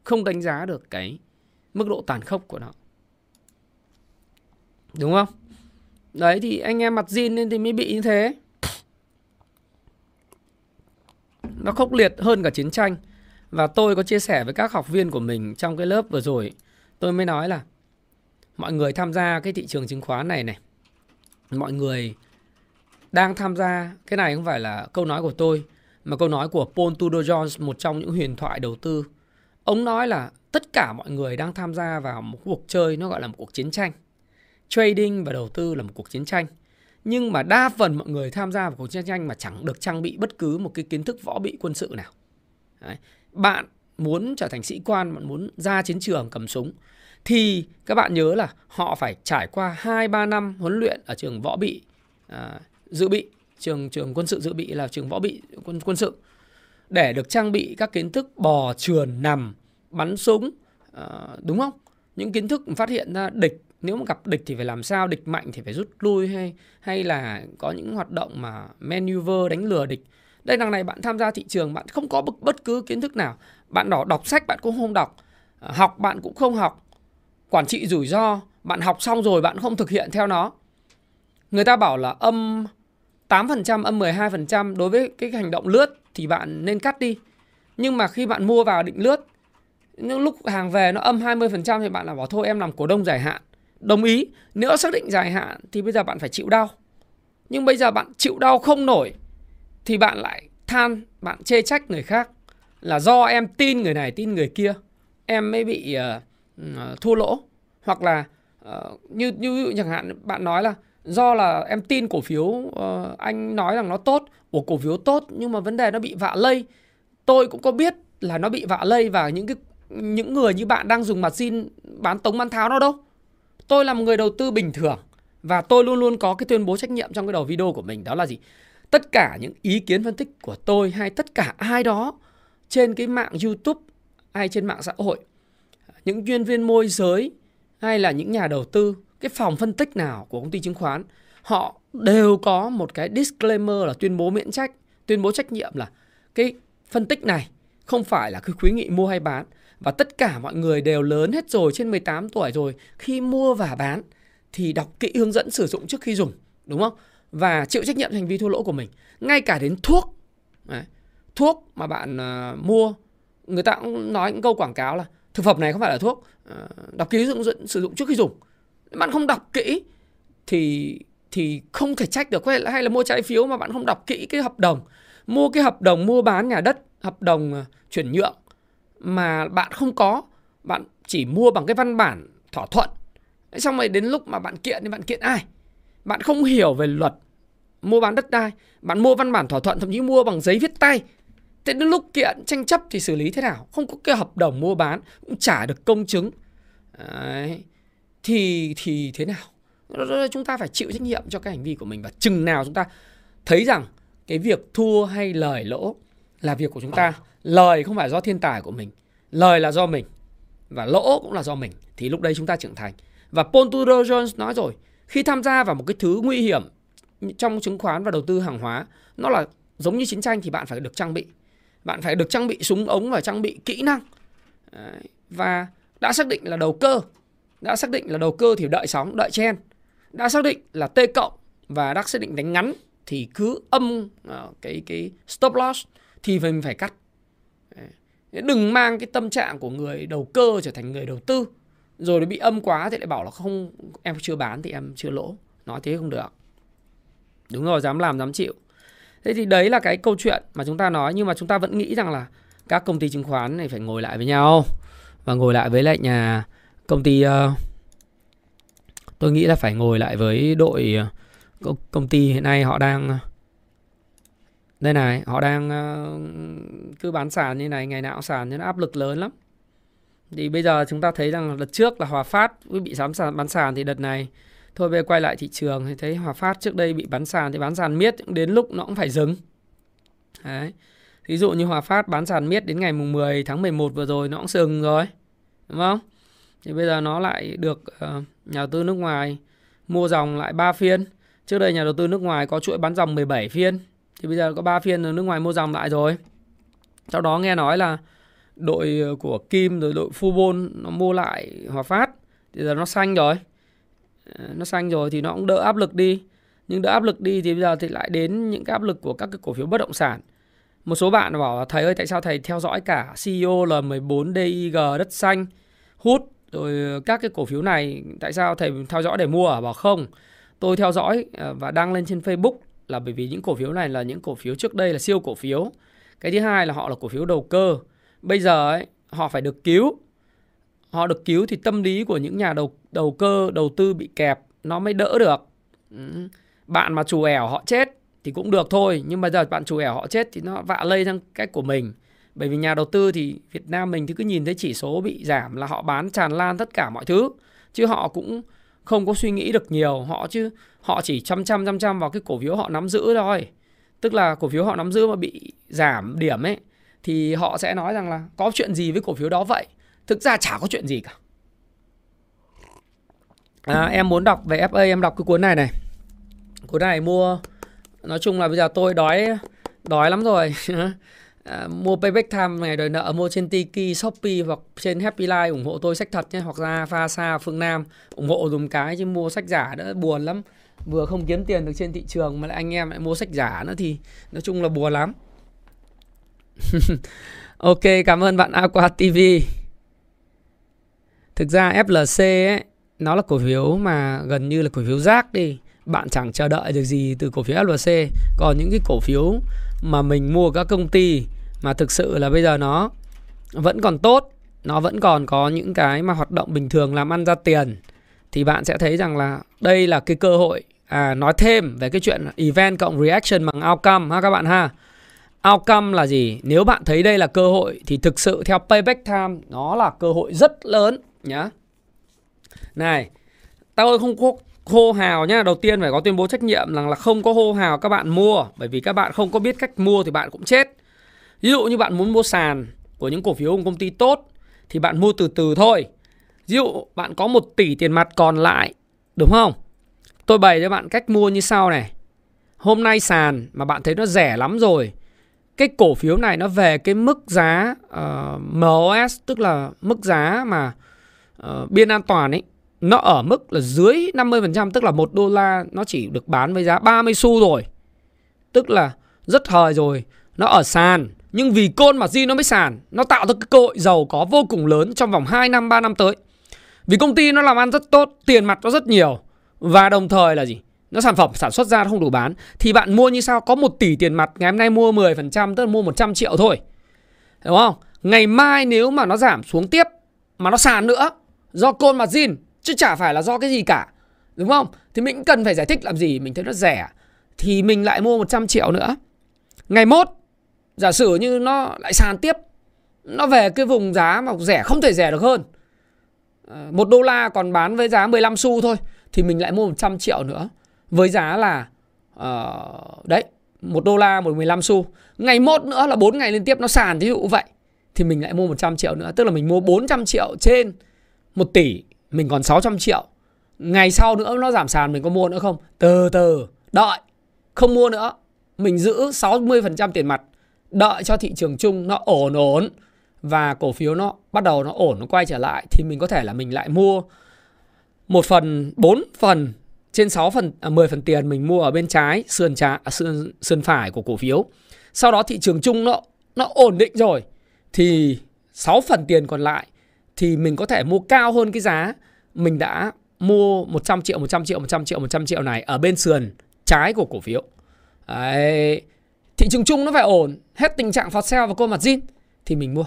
không đánh giá được cái mức độ tàn khốc của nó. Đúng không? Đấy, thì anh em mặt zin nên thì mới bị như thế. Nó khốc liệt hơn cả chiến tranh và tôi có chia sẻ với các học viên của mình trong cái lớp vừa rồi. Tôi mới nói là, mọi người tham gia cái thị trường chứng khoán này này, mọi người đang tham gia, cái này không phải là câu nói của tôi, mà câu nói của Paul Tudor Jones, một trong những huyền thoại đầu tư. Ông nói là tất cả mọi người đang tham gia vào một cuộc chơi nó gọi là một cuộc chiến tranh. Trading và đầu tư là một cuộc chiến tranh. Nhưng mà đa phần mọi người tham gia vào cuộc chiến tranh mà chẳng được trang bị bất cứ một cái kiến thức võ bị quân sự nào. Đấy bạn muốn trở thành sĩ quan bạn muốn ra chiến trường cầm súng thì các bạn nhớ là họ phải trải qua 2 3 năm huấn luyện ở trường võ bị à, dự bị, trường trường quân sự dự bị là trường võ bị quân quân sự. Để được trang bị các kiến thức bò trườn nằm bắn súng à, đúng không? Những kiến thức phát hiện ra địch nếu mà gặp địch thì phải làm sao địch mạnh thì phải rút lui hay hay là có những hoạt động mà maneuver đánh lừa địch đây đằng này bạn tham gia thị trường bạn không có bất, bất cứ kiến thức nào. Bạn đỏ đọc sách bạn cũng không đọc. À, học bạn cũng không học. Quản trị rủi ro bạn học xong rồi bạn không thực hiện theo nó. Người ta bảo là âm 8% âm 12% đối với cái hành động lướt thì bạn nên cắt đi. Nhưng mà khi bạn mua vào định lướt những lúc hàng về nó âm 20% thì bạn là bảo thôi em làm cổ đông dài hạn. Đồng ý nếu xác định dài hạn thì bây giờ bạn phải chịu đau. Nhưng bây giờ bạn chịu đau không nổi thì bạn lại than bạn chê trách người khác là do em tin người này tin người kia. Em mới bị uh, thua lỗ. Hoặc là uh, như như chẳng hạn bạn nói là do là em tin cổ phiếu uh, anh nói rằng nó tốt của cổ phiếu tốt nhưng mà vấn đề nó bị vạ lây. Tôi cũng có biết là nó bị vạ lây và những cái những người như bạn đang dùng mặt xin bán tống bán tháo nó đâu. Tôi là một người đầu tư bình thường và tôi luôn luôn có cái tuyên bố trách nhiệm trong cái đầu video của mình đó là gì? Tất cả những ý kiến phân tích của tôi hay tất cả ai đó trên cái mạng YouTube hay trên mạng xã hội, những chuyên viên môi giới hay là những nhà đầu tư, cái phòng phân tích nào của công ty chứng khoán, họ đều có một cái disclaimer là tuyên bố miễn trách, tuyên bố trách nhiệm là cái phân tích này không phải là cái khuyến nghị mua hay bán. Và tất cả mọi người đều lớn hết rồi, trên 18 tuổi rồi, khi mua và bán thì đọc kỹ hướng dẫn sử dụng trước khi dùng, đúng không? Và chịu trách nhiệm hành vi thua lỗ của mình ngay cả đến thuốc. Đấy. thuốc mà bạn uh, mua người ta cũng nói những câu quảng cáo là thực phẩm này không phải là thuốc uh, đọc kỹ hướng dẫn sử dụng trước khi dùng. Bạn không đọc kỹ thì thì không thể trách được. Hay là, hay là mua trái phiếu mà bạn không đọc kỹ cái hợp đồng mua cái hợp đồng mua bán nhà đất hợp đồng uh, chuyển nhượng mà bạn không có. Bạn chỉ mua bằng cái văn bản thỏa thuận. Xong rồi đến lúc mà bạn kiện thì bạn kiện ai? Bạn không hiểu về luật mua bán đất đai, bạn mua văn bản thỏa thuận, thậm chí mua bằng giấy viết tay. Thế đến lúc kiện, tranh chấp thì xử lý thế nào? Không có cái hợp đồng mua bán, cũng trả được công chứng. Đấy. thì thì thế nào? Chúng ta phải chịu trách nhiệm cho cái hành vi của mình và chừng nào chúng ta thấy rằng cái việc thua hay lời lỗ là việc của chúng ta. Lời không phải do thiên tài của mình, lời là do mình và lỗ cũng là do mình. Thì lúc đấy chúng ta trưởng thành. Và Paul Tudor Jones nói rồi khi tham gia vào một cái thứ nguy hiểm trong chứng khoán và đầu tư hàng hóa, nó là giống như chiến tranh thì bạn phải được trang bị bạn phải được trang bị súng ống và trang bị kỹ năng Đấy. và đã xác định là đầu cơ, đã xác định là đầu cơ thì đợi sóng, đợi chen đã xác định là t cộng và đã xác định đánh ngắn thì cứ âm ờ, cái cái stop loss thì mình phải cắt Đấy. đừng mang cái tâm trạng của người đầu cơ trở thành người đầu tư rồi nó bị âm quá thì lại bảo là không em chưa bán thì em chưa lỗ. Nói thế không được. Đúng rồi dám làm dám chịu. Thế thì đấy là cái câu chuyện mà chúng ta nói nhưng mà chúng ta vẫn nghĩ rằng là các công ty chứng khoán này phải ngồi lại với nhau. Và ngồi lại với lại nhà công ty uh, tôi nghĩ là phải ngồi lại với đội uh, công ty hiện nay họ đang ờ, đây này họ đang uh, cứ bán sàn như này ngày nào sàn nên áp lực lớn lắm thì bây giờ chúng ta thấy rằng đợt trước là Hòa Phát bị sám sàn bán sàn thì đợt này thôi bây quay lại thị trường thì thấy Hòa Phát trước đây bị bán sàn thì bán sàn miết đến lúc nó cũng phải dừng. Đấy. Ví dụ như Hòa Phát bán sàn miết đến ngày mùng 10 tháng 11 vừa rồi nó cũng dừng rồi đúng không? Thì bây giờ nó lại được uh, nhà đầu tư nước ngoài mua dòng lại 3 phiên. Trước đây nhà đầu tư nước ngoài có chuỗi bán dòng 17 phiên thì bây giờ có 3 phiên nước ngoài mua dòng lại rồi. Sau đó nghe nói là đội ờ, của Kim rồi đội Fubon nó mua lại Hòa Phát thì giờ nó xanh rồi ờ, nó xanh rồi thì nó cũng đỡ áp lực đi nhưng đỡ áp lực đi thì bây giờ thì lại đến những cái áp lực của các cái cổ phiếu bất động sản một số bạn bảo là, thầy ơi, tại sao thầy theo dõi cả CEO L14 DIG đất xanh, hút, rồi ờ, các cái cổ phiếu này, tại sao thầy theo dõi để mua à? Bảo, không. Tôi theo dõi và đăng lên trên Facebook là bởi vì những cổ phiếu này là những cổ phiếu trước đây là siêu cổ phiếu. Cái thứ hai là họ là cổ phiếu đầu cơ. Bây giờ ấy, họ phải được cứu. Họ được cứu thì tâm lý của những nhà đầu đầu cơ, đầu tư bị kẹp, nó mới đỡ được. Bạn mà chủ ẻo họ chết thì cũng được thôi, nhưng mà giờ bạn chủ ẻo họ chết thì nó vạ lây sang cách của mình bởi vì nhà đầu tư thì Việt Nam mình thì cứ nhìn thấy chỉ số bị giảm là họ bán tràn lan tất cả mọi thứ, chứ họ cũng không có suy nghĩ được nhiều họ chứ, họ chỉ chăm chăm chăm chăm vào cái cổ phiếu họ nắm giữ thôi tức là cổ phiếu họ nắm giữ mà bị giảm điểm ấy thì họ sẽ nói rằng là có chuyện gì với cổ phiếu đó vậy? Thực ra chả có chuyện gì cả. À, em muốn đọc về FA em đọc cái cuốn này này. Cuốn này mua nói chung là bây giờ tôi đói đói lắm rồi. À, mua payback time ngày đòi nợ mua trên Tiki, Shopee hoặc trên Happy Life ủng hộ tôi sách thật nhé hoặc ra pha xa phương Nam ủng hộ dùng cái chứ mua sách giả đỡ buồn lắm. Vừa không kiếm tiền được trên thị trường mà lại anh em lại mua sách giả nữa thì nói chung là buồn lắm. ok, cảm ơn bạn Aqua TV thực ra FLC ấy, nó là cổ phiếu mà gần như là cổ phiếu rác đi. Bạn chẳng chờ đợi được gì từ cổ phiếu FLC còn những cái cổ phiếu mà mình mua các công ty mà thực sự là bây giờ nó vẫn còn tốt, nó vẫn còn có những cái mà hoạt động bình thường làm ăn ra tiền, thì bạn sẽ thấy rằng là đây là cái cơ hội. À nói thêm về cái chuyện event cộng reaction bằng outcome ha các bạn ha outcome là gì? Nếu bạn thấy đây là cơ hội thì thực sự theo payback time, nó là cơ hội rất lớn, nhá. Này tôi không có hô hào nhá. Đầu tiên phải có tuyên bố trách nhiệm rằng là không có hô hào các bạn mua, bởi vì các bạn không có biết cách mua thì bạn cũng chết. Ví dụ như bạn muốn mua sàn của những cổ phiếu của công ty tốt thì bạn mua từ từ thôi. Ví dụ bạn có một tỷ tiền mặt còn lại, đúng không? Tôi bày cho bạn cách mua như sau này. Hôm nay sàn mà bạn thấy nó rẻ lắm rồi cái cổ phiếu này nó về cái mức giá ờ, uh, MOS tức là mức giá mà uh, biên an toàn ấy nó ở mức là dưới 50% tức là 1 đô la nó chỉ được bán với giá 30 xu rồi. Tức là rất hời rồi. Nó ở sàn nhưng vì côn mà di nó mới sàn, nó tạo ra cái cơ hội giàu có vô cùng lớn trong vòng 2 năm 3 năm tới. Vì công ty nó làm ăn rất tốt, tiền mặt nó rất nhiều và đồng thời là gì? Nó sản phẩm sản xuất ra nó không đủ bán thì bạn mua như sao? Có 1 tỷ tiền mặt, ngày hôm nay mua 10% tức là mua 100 triệu thôi. Đúng không? Ngày mai nếu mà nó giảm xuống tiếp mà nó sàn nữa do côn mặt zin chứ chả phải là do cái gì cả đúng không thì mình cần phải giải thích làm gì mình thấy nó rẻ thì mình lại mua 100 triệu nữa ngày mốt giả sử như nó lại sàn tiếp nó về cái vùng giá mà rẻ không thể rẻ được hơn ờ, một đô la còn bán với giá 15 xu thôi thì mình lại mua 100 triệu nữa với giá là uh, đấy một đô la một 15 xu. Ngày mốt nữa là 4 ngày liên tiếp nó sàn ví dụ vậy thì mình lại mua 100 triệu nữa. Tức là mình mua 400 triệu trên 1 tỷ mình còn 600 triệu. Ngày sau nữa nó giảm sàn mình có mua nữa không? Từ từ đợi. Không mua nữa mình giữ 60% tiền mặt đợi cho thị trường chung nó ổn ổn. Và cổ phiếu nó bắt đầu nó ổn nó quay trở lại thì mình có thể là mình lại mua một phần 4 phần trên 6 phần à, 10 phần tiền mình mua ở bên trái sườn trái à, sườn sườn phải của cổ phiếu. Sau đó thị trường chung nó nó ổn định rồi thì 6 phần tiền còn lại thì mình có thể mua cao hơn cái giá mình đã mua 100 triệu, 100 triệu, 100 triệu, 100 triệu này ở bên sườn trái của cổ phiếu Đấy. thị trường chung nó phải ổn hết tình trạng phạt sale và cô mặt zin thì mình mua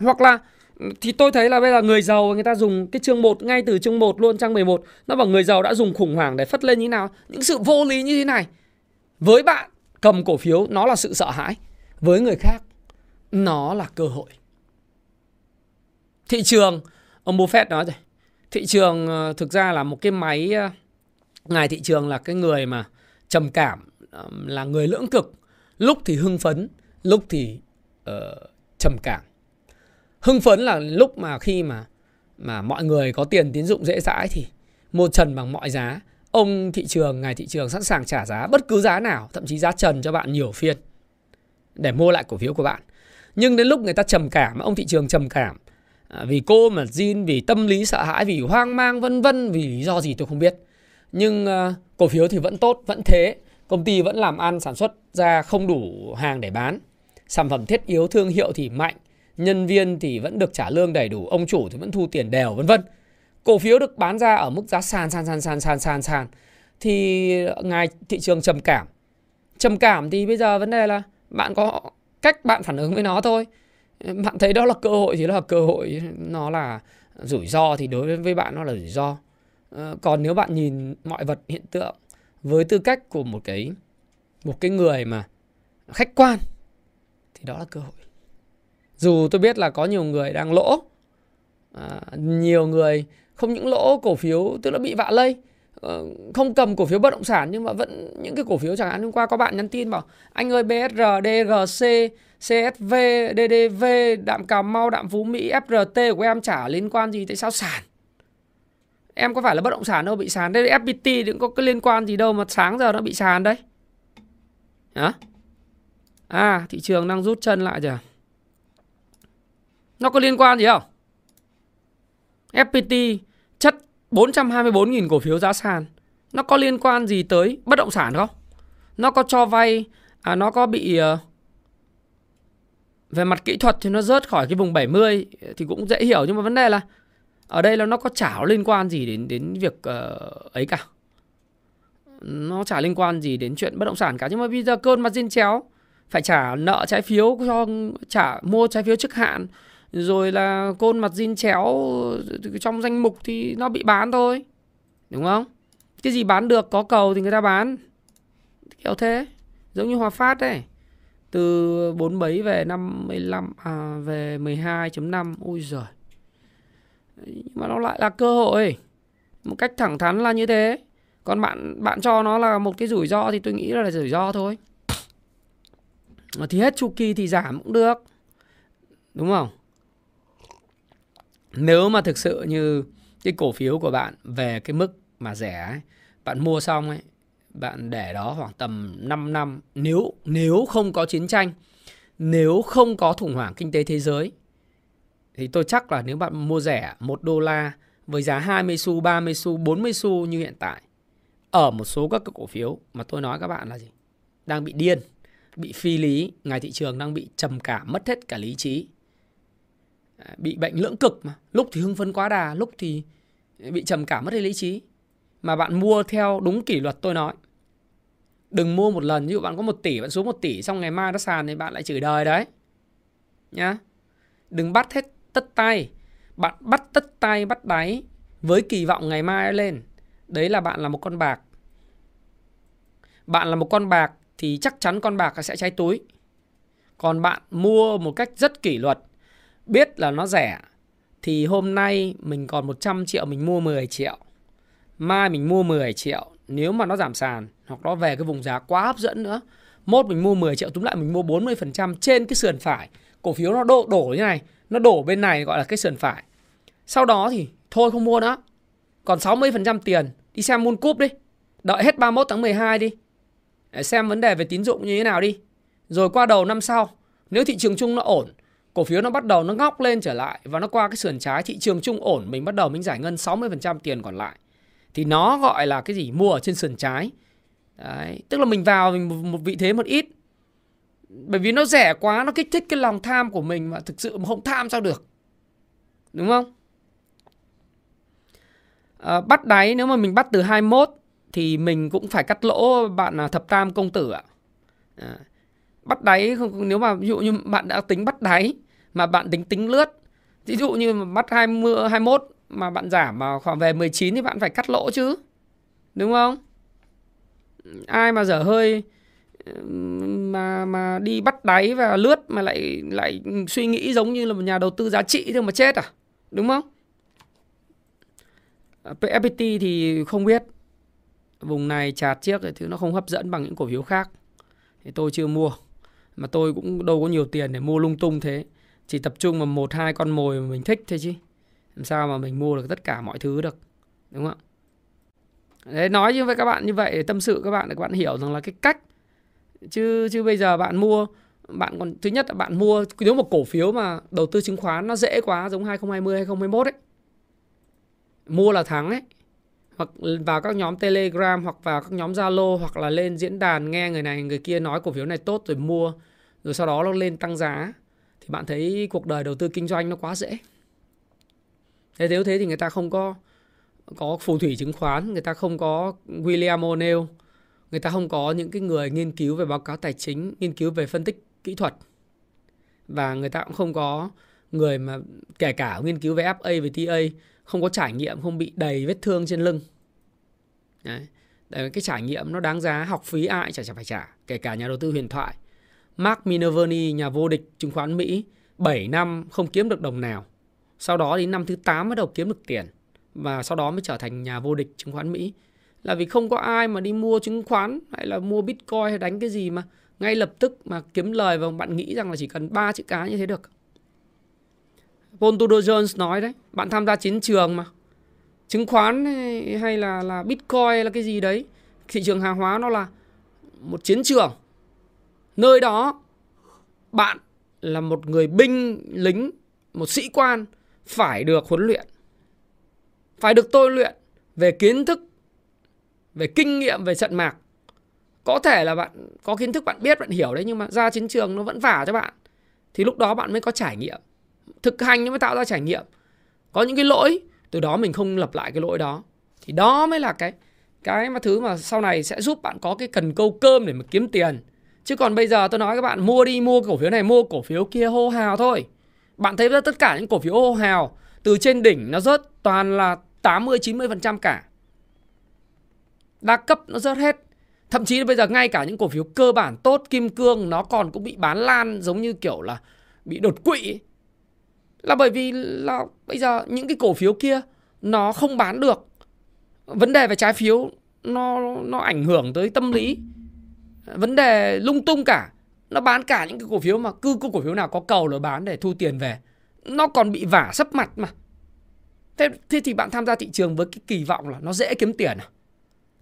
hoặc là thì tôi thấy là bây giờ người giàu người ta dùng cái chương 1 ngay từ chương 1 luôn trang 11 nó bảo người giàu đã dùng khủng hoảng để phất lên như thế nào? Những sự vô lý như thế này. Với bạn cầm cổ phiếu nó là sự sợ hãi. Với người khác nó là cơ hội. Thị trường ông Buffett nói rồi. Thị trường ờ, thực ra là một cái máy ờ, ngài thị trường là cái người mà trầm cảm là người lưỡng cực. Lúc thì hưng phấn lúc thì uh, trầm cảm hưng phấn là lúc mà khi mà mà mọi người có tiền tín dụng dễ dãi thì mua trần bằng mọi giá. Ông thị trường ngài thị trường sẵn sàng trả giá bất cứ giá nào thậm chí giá trần cho bạn nhiều phiên để mua lại cổ phiếu của bạn. Nhưng đến lúc người ta trầm cảm ông thị trường trầm cảm à, vì cô mà zin vì tâm lý sợ hãi vì hoang mang vân vân vì lý do gì tôi không biết. Nhưng à, cổ phiếu thì vẫn tốt vẫn thế. Công ty vẫn làm ăn sản xuất ra không đủ hàng để bán. Sản phẩm thiết yếu thương hiệu thì mạnh nhân viên thì vẫn được trả lương đầy đủ, ông chủ thì vẫn thu tiền đều, vân vân. Cổ phiếu được bán ra ở mức giá sàn sàn sàn sàn sàn sàn sàn. Thì ngài thị trường trầm cảm. Trầm cảm thì bây giờ vấn đề là bạn có cách bạn phản ứng với nó thôi. Bạn thấy đó là cơ hội thì đó là cơ hội, nó là rủi ro thì đối với bạn nó là rủi ro. Ờ, còn nếu bạn nhìn mọi vật hiện tượng với tư cách của một cái một cái người mà khách quan thì đó là cơ hội dù tôi biết là có nhiều người đang lỗ. À, nhiều người không những lỗ cổ phiếu tức là bị vạ lây. Ờ, không cầm cổ phiếu bất động sản nhưng mà vẫn những cái cổ phiếu chẳng hạn hôm qua có bạn nhắn tin bảo anh ơi BSR, DGC, CSV, DDV, đạm Cà Mau, đạm Phú Mỹ, FRT của em chả liên quan gì tại sao sàn? Em có phải là bất động sản đâu bị sàn. Đây FPT đừng có cái liên quan gì đâu mà sáng giờ nó bị sàn đấy. Hả? À thị trường đang rút chân lại rồi nó có liên quan gì không? FPT chất 424.000 cổ phiếu giá sàn. Nó có liên quan gì tới bất động sản không? Nó có cho vay à nó có bị uh, về mặt kỹ thuật thì nó rớt khỏi cái vùng 70 thì cũng dễ hiểu nhưng mà vấn đề là ở đây là nó có chả liên quan gì đến đến việc uh, ấy cả. Nó chả liên quan gì đến chuyện bất động sản cả. Nhưng mà bây giờ cơn margin chéo phải trả nợ trái phiếu cho trả mua trái phiếu trước hạn rồi là côn mặt zin chéo trong danh mục thì nó bị bán thôi. Đúng không? Cái gì bán được có cầu thì người ta bán. Kiểu thế. Giống như hòa phát đấy từ 47 về 55 à, về 12.5 ui giời. Nhưng mà nó lại là cơ hội. Một cách thẳng thắn là như thế. Còn bạn bạn cho nó là một cái rủi ro thì tôi nghĩ là, là rủi ro thôi. Thì hết chu kỳ thì giảm cũng được. Đúng không? Nếu mà thực sự như cái cổ phiếu của bạn về cái mức mà rẻ ấy, bạn mua xong ấy bạn để đó khoảng tầm 5 năm nếu nếu không có chiến tranh nếu không có khủng hoảng kinh tế thế giới thì tôi chắc là nếu bạn mua rẻ 1 đô la với giá 20 xu, 30 xu, 40 xu như hiện tại ở một số các cổ phiếu mà tôi nói các bạn là gì? Đang bị điên, bị phi lý, ngày thị trường đang bị trầm cảm, mất hết cả lý trí. Bị bệnh lưỡng cực mà, lúc thì hưng phấn quá đà, lúc thì bị trầm cảm mất đi lý trí. Mà bạn mua theo đúng kỷ luật tôi nói. Đừng mua một lần, ví dụ bạn có một tỷ, bạn xuống một tỷ xong ngày mai nó sàn thì bạn lại chửi đời đấy. Nhá. Đừng bắt hết tất tay bạn bắt tất tay bắt đáy với kỳ vọng ngày mai lên đấy là bạn là một con bạc bạn là một con bạc thì chắc chắn con bạc sẽ cháy túi còn bạn mua một cách rất kỷ luật biết là nó rẻ thì hôm nay mình còn 100 triệu mình mua 10 triệu. Mai mình mua 10 triệu nếu mà nó giảm sàn hoặc nó về cái vùng giá quá hấp dẫn nữa mốt mình mua 10 triệu túm lại mình mua 40% trên cái sườn phải. Cổ phiếu nó đổ, đổ như này nó đổ bên này gọi là cái sườn phải. Sau đó thì thôi không mua nữa. Còn 60% tiền đi xem world Cup đi. Đợi hết 31 tháng 12 đi. Để xem vấn đề về tín dụng như thế nào đi. Rồi qua đầu năm sau nếu thị trường chung nó ổn cổ phiếu nó bắt đầu nó ngóc lên trở lại và nó qua cái sườn trái thị trường chung ổn. Mình bắt đầu mình giải ngân 60% tiền còn lại. Thì nó gọi là cái gì? Mua ở trên sườn trái. Đấy, tức là mình vào mình một vị thế một ít. Bởi vì nó rẻ quá nó kích thích cái lòng tham của mình mà thực sự mà không tham sao được. Đúng không? À, bắt đáy nếu mà mình bắt từ 21 thì mình cũng phải cắt lỗ bạn là thập tam công tử ạ. À, bắt đáy, không nếu mà ví dụ như bạn đã tính bắt đáy mà bạn tính tính lướt, ví dụ như mà bắt 20 21 mà bạn giảm mà khoảng về 19 thì bạn phải cắt lỗ chứ. Đúng không? Ai mà dở hơi, mà mà đi bắt đáy và lướt mà lại lại suy nghĩ giống như là một nhà đầu tư giá trị thôi mà chết à? Đúng không? À, FPT thì không biết vùng này chạt chiếc thì thứ nó không hấp dẫn bằng những cổ phiếu khác thì tôi chưa mua mà tôi cũng đâu có nhiều tiền để mua lung tung thế. Chỉ tập trung vào một, hai con mồi mà mình thích thế chứ. Làm sao mà mình mua được tất cả mọi thứ được, đúng không ạ? Đấy, nói với các bạn, như vậy để tâm sự các bạn để các bạn hiểu rằng là cái cách. Chứ chứ bây giờ bạn mua, bạn còn, thứ nhất là bạn mua, nếu một cổ phiếu mà đầu tư chứng khoán nó dễ quá, giống 2020 2021 ấy. Mua là thắng ấy hoặc vào các nhóm Telegram hoặc vào các nhóm Zalo hoặc là lên diễn đàn nghe người này người kia nói cổ phiếu này tốt rồi mua rồi sau đó nó lên tăng giá thì bạn thấy cuộc đời đầu tư kinh doanh nó quá dễ. Thế nếu thế thì người ta không có có phù thủy chứng khoán, người ta không có William O'Neill, người ta không có những cái người nghiên cứu về báo cáo tài chính, nghiên cứu về phân tích kỹ thuật. Và người ta cũng không có người mà kể cả nghiên cứu về FA về TA không có trải nghiệm không bị đầy vết thương trên lưng. Đấy. Đấy, cái trải nghiệm nó đáng giá học phí ai chả, chả phải trả kể cả nhà đầu tư huyền thoại. Mark Minervini nhà vô địch chứng khoán Mỹ 7 năm không kiếm được đồng nào. Sau đó đến năm thứ 8 bắt đầu kiếm được tiền và sau đó mới trở thành nhà vô địch chứng khoán Mỹ. Là vì không có ai mà đi mua chứng khoán hay là mua bitcoin hay đánh cái gì mà ngay lập tức mà kiếm lời và bạn nghĩ rằng là chỉ cần ba chữ cái như thế được. Paul Tudor Jones nói đấy, bạn tham gia chiến trường mà. Chứng khoán hay là là bitcoin hay là cái gì đấy, thị trường hàng hóa nó là một chiến trường. Nơi đó, bạn là một người binh lính, một sĩ quan phải được huấn luyện, phải được tôi luyện về kiến thức, về kinh nghiệm, về trận mạc. Có thể là bạn, có kiến thức bạn biết, bạn hiểu đấy, nhưng mà ra chiến trường nó vẫn vả cho bạn. Thì lúc đó bạn mới có trải nghiệm thực hành nó mới tạo ra trải nghiệm. Có những cái lỗi, từ đó mình không lặp lại cái lỗi đó. Thì đó mới là cái cái mà thứ mà sau này sẽ giúp bạn có cái cần câu cơm để mà kiếm tiền. Chứ còn bây giờ tôi nói các bạn, mua đi, mua cổ phiếu này, mua cổ phiếu kia hô hào thôi. Bạn thấy tất cả những cổ phiếu hô hào, từ trên đỉnh nó rớt toàn là 80 90% cả. Đa cấp nó rớt hết. Thậm chí bây giờ ngay cả những cổ phiếu cơ bản tốt, kim cương nó còn cũng bị bán lan giống như kiểu là bị đột quỵ là bởi vì là bây giờ những cái cổ phiếu kia nó không bán được. Vấn đề về trái phiếu nó nó ảnh hưởng tới tâm lý. Vấn đề lung tung cả. Nó bán cả những cái cổ phiếu mà cứ cổ phiếu nào có cầu là bán để thu tiền về. Nó còn bị vả sấp mặt mà. Thế, thế thì bạn tham gia thị trường với cái kỳ vọng là nó dễ kiếm tiền à?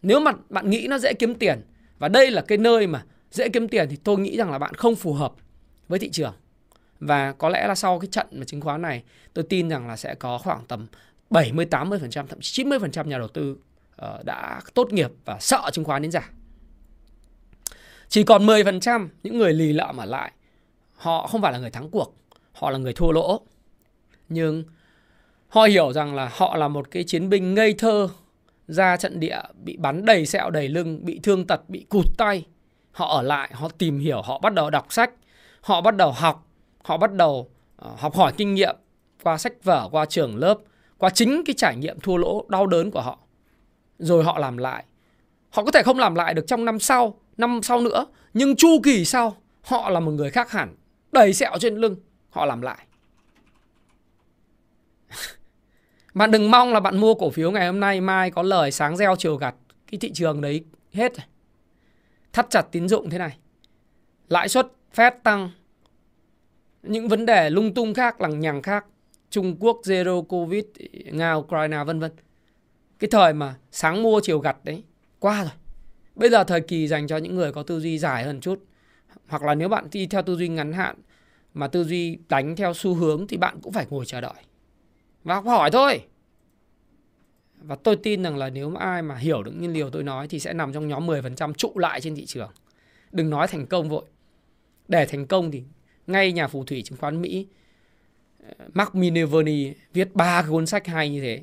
Nếu mà bạn nghĩ nó dễ kiếm tiền và đây là cái nơi mà dễ kiếm tiền thì tôi nghĩ rằng là bạn không phù hợp với thị trường và có lẽ là sau cái trận mà chứng khoán này tôi tin rằng là sẽ có khoảng tầm 70 80% thậm chí 90% nhà đầu tư uh, đã tốt nghiệp và sợ chứng khoán đến giả. Chỉ còn 10% những người lì lợm ở lại họ không phải là người thắng cuộc, họ là người thua lỗ. Nhưng họ hiểu rằng là họ là một cái chiến binh ngây thơ ra trận địa bị bắn đầy sẹo đầy lưng, bị thương tật, bị cụt tay. Họ ở lại, họ tìm hiểu, họ bắt đầu đọc sách, họ bắt đầu học họ bắt đầu ờ, học hỏi kinh nghiệm qua sách vở, qua trường lớp, qua chính cái trải nghiệm thua lỗ đau đớn của họ. Rồi họ làm lại. Họ có thể không làm lại được trong năm sau, năm sau nữa, nhưng chu kỳ sau họ là một người khác hẳn, đầy sẹo trên lưng, họ làm lại. bạn đừng mong là bạn mua cổ phiếu ngày hôm nay mai có lời sáng gieo chiều gặt, cái thị trường đấy hết rồi. Thắt chặt tín dụng thế này. Lãi suất phép tăng những vấn đề lung tung khác, lằng nhằng khác, Trung Quốc zero covid, Nga, Ukraine, vân vân. Cái thời mà sáng mua chiều gặt đấy qua rồi. Bây giờ thời kỳ dành cho những người có tư duy dài hơn chút. Hoặc là nếu bạn đi theo tư duy ngắn hạn, mà tư duy đánh theo xu hướng thì bạn cũng phải ngồi chờ đợi. Và học hỏi thôi. Và tôi tin rằng là nếu mà ai mà hiểu được những điều tôi nói thì sẽ nằm trong nhóm 10% trụ lại trên thị trường. Đừng nói thành công vội. Để thành công thì ngay nhà phù thủy chứng khoán Mỹ ờ, Mark Minervini viết ba cái cuốn sách hay như thế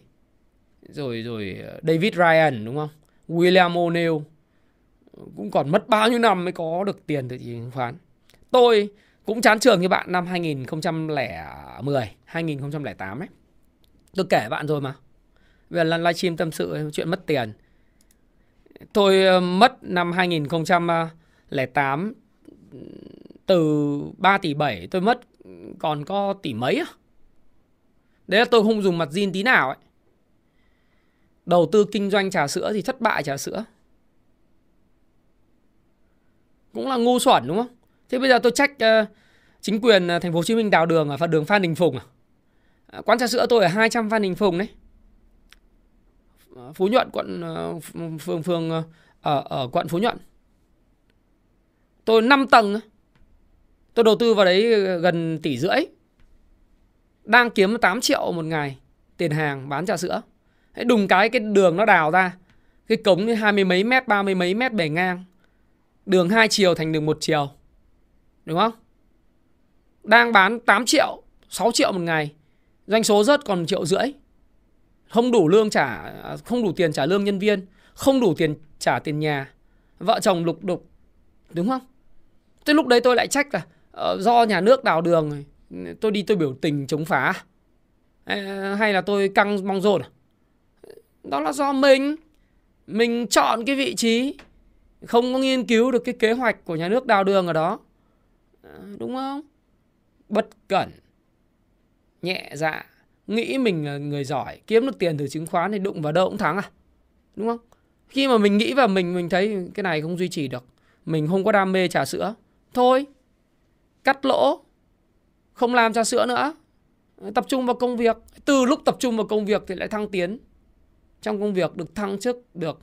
rồi rồi ờ, David Ryan đúng không William O'Neill ờ, cũng còn mất bao nhiêu năm mới có được tiền từ chứng khoán. Tôi cũng chán trường như bạn năm 2010, 2008 ấy. Tôi kể bạn rồi mà. Về lần livestream tâm sự chuyện mất tiền. Tôi mất năm 2008 từ 3 tỷ 7 tôi mất còn có tỷ mấy à? Đấy là tôi không dùng mặt zin tí nào ấy. Đầu tư kinh doanh trà sữa thì thất bại trà sữa. Cũng là ngu xuẩn đúng không? Thế bây giờ tôi trách uh, chính quyền ờ, thành phố Hồ Chí Minh đào đường ở đường Phan Đình Phùng à? à? Quán trà sữa tôi ở 200 Phan Đình Phùng đấy. Ờ, Phú Nhuận quận phường phường ở ở quận Phú Nhuận. Tôi 5 tầng Tôi đầu tư vào đấy ờ, gần tỷ rưỡi. Đang kiếm 8 triệu một ngày tiền hàng bán trà sữa. Hãy đùng cái cái đường nó đào ra. Cái cống hai mươi mấy mét, ba mươi mấy mét bề ngang. Đường hai chiều thành đường một chiều. Đúng không? Đang bán 8 triệu, 6 triệu một ngày. Doanh số rớt còn triệu rưỡi. Không đủ lương trả, à, không đủ tiền trả lương nhân viên. Không đủ tiền trả tiền nhà. Vợ chồng lục đục. Đúng không? tới lúc đấy tôi lại trách là Ờ, do nhà nước đào đường tôi đi tôi biểu tình chống phá. Hay là tôi căng mong dồn, à? đó là do mình. Mình chọn cái vị trí không có nghiên cứu được cái kế hoạch của nhà nước đào đường ở đó. Ờ, đúng không? Bất cẩn nhẹ dạ nghĩ mình là người giỏi kiếm được tiền từ chứng khoán thì đụng vào đâu cũng thắng à? Đúng không? Khi mà mình nghĩ vào mình mình thấy cái này không duy trì được. Mình không có đam mê trà sữa. Thôi cắt lỗ, không làm trà sữa nữa. Tập trung vào công việc. Từ lúc tập trung vào công việc thì lại thăng tiến. Trong công việc được thăng chức, được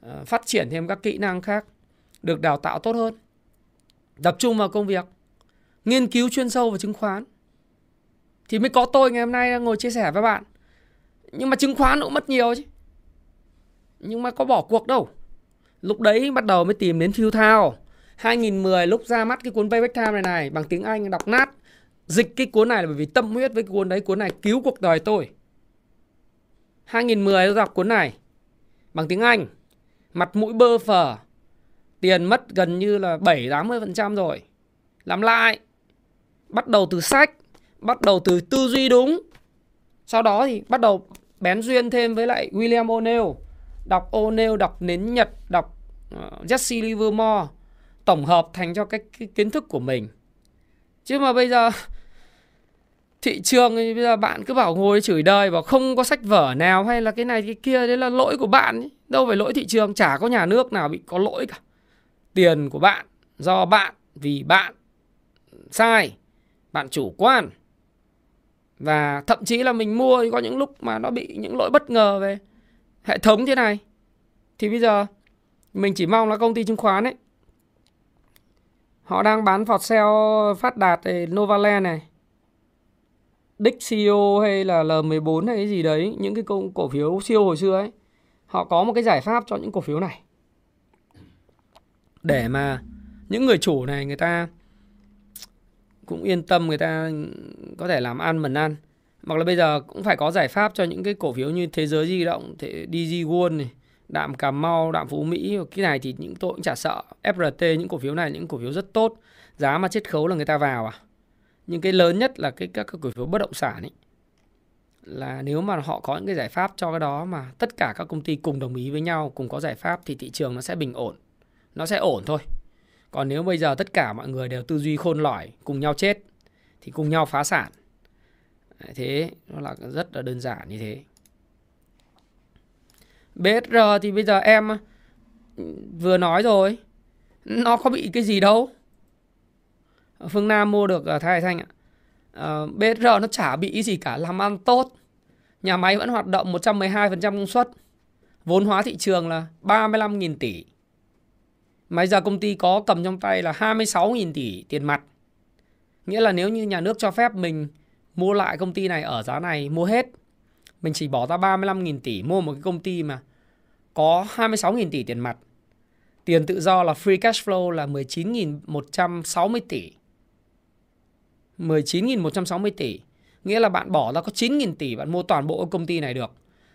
ờ, phát triển thêm các kỹ năng khác, được đào tạo tốt hơn. Tập trung vào công việc, nghiên cứu chuyên sâu về chứng khoán. Thì mới có tôi ngày hôm nay ngồi chia sẻ với bạn. Nhưng mà chứng khoán cũng mất nhiều chứ. Nhưng mà có bỏ cuộc đâu. Lúc đấy bắt đầu mới tìm đến phiêu thao 2010 lúc ra mắt cái cuốn Payback Time này này, bằng tiếng Anh đọc nát, dịch cái cuốn này là bởi vì tâm huyết với cái cuốn đấy, cuốn này cứu cuộc đời tôi. 2010 tôi đọc cuốn này, bằng tiếng Anh, mặt mũi bơ phờ, tiền mất gần như là 7 80% rồi. Làm lại, bắt đầu từ sách, bắt đầu từ tư duy đúng, sau đó thì bắt đầu bén duyên thêm với lại William O'Neill, đọc O'Neill, đọc nến Nhật, đọc ờ, Jesse Livermore tổng hợp thành cho cái, cái kiến thức của mình. Chứ mà bây giờ thị trường thì bây giờ bạn cứ bảo ngồi chửi đời bảo không có sách vở nào hay là cái này cái kia đấy là lỗi của bạn ấy. đâu phải lỗi thị trường chả có nhà nước nào bị có lỗi cả. Tiền của bạn do bạn vì bạn sai bạn chủ quan. Và thậm chí là mình mua thì có những lúc mà nó bị những lỗi bất ngờ về hệ thống thế này. Thì bây giờ mình chỉ mong là công ty chứng khoán ấy Họ đang bán phọt xeo phát đạt này, Novaland này. Dixio hay là L14 hay cái gì đấy, những cái cổ, cổ phiếu siêu hồi xưa ấy. Họ có một cái giải pháp cho những cổ phiếu này. Để mà những người chủ này người ta cũng yên tâm người ta có thể làm ăn mần ăn. Hoặc là bây giờ cũng phải có giải pháp cho những cái cổ phiếu như Thế giới di động, DG World này, đạm Cà Mau, đạm Phú Mỹ cái này thì những tôi cũng chả sợ. FRT những cổ phiếu này những cổ phiếu rất tốt, giá mà chết khấu là người ta vào à. Nhưng cái lớn nhất là cái các cổ phiếu bất động sản ấy là nếu mà họ có những cái giải pháp cho cái đó mà tất cả các công ty cùng đồng ý với nhau, cùng có giải pháp thì thị trường nó sẽ bình ổn. Nó sẽ ổn thôi. Còn nếu bây giờ tất cả mọi người đều tư duy khôn lỏi, cùng nhau chết thì cùng nhau phá sản. Thế nó là rất là đơn giản như thế. BSR thì bây giờ em ừ, vừa nói rồi. Nó có bị cái gì đâu. Phương Nam mua được uh, Thái Thanh ạ. Ờ, uh, BSR nó chả bị gì cả làm ăn tốt. Nhà máy vẫn hoạt động 112% công suất. Vốn hóa thị trường là 35.000 tỷ. Mà giờ công ty có cầm trong tay là 26.000 tỷ tiền mặt. Nghĩa là nếu như nhà nước cho phép mình mua lại công ty này ở giá này mua hết mình chỉ bỏ ra 35.000 tỷ mua một cái công ty mà có 26.000 tỷ tiền mặt. Tiền tự do là free cash flow là 19.160 tỷ. 19.160 tỷ. Nghĩa là bạn bỏ ra có 9.000 tỷ bạn mua toàn bộ công ty này được.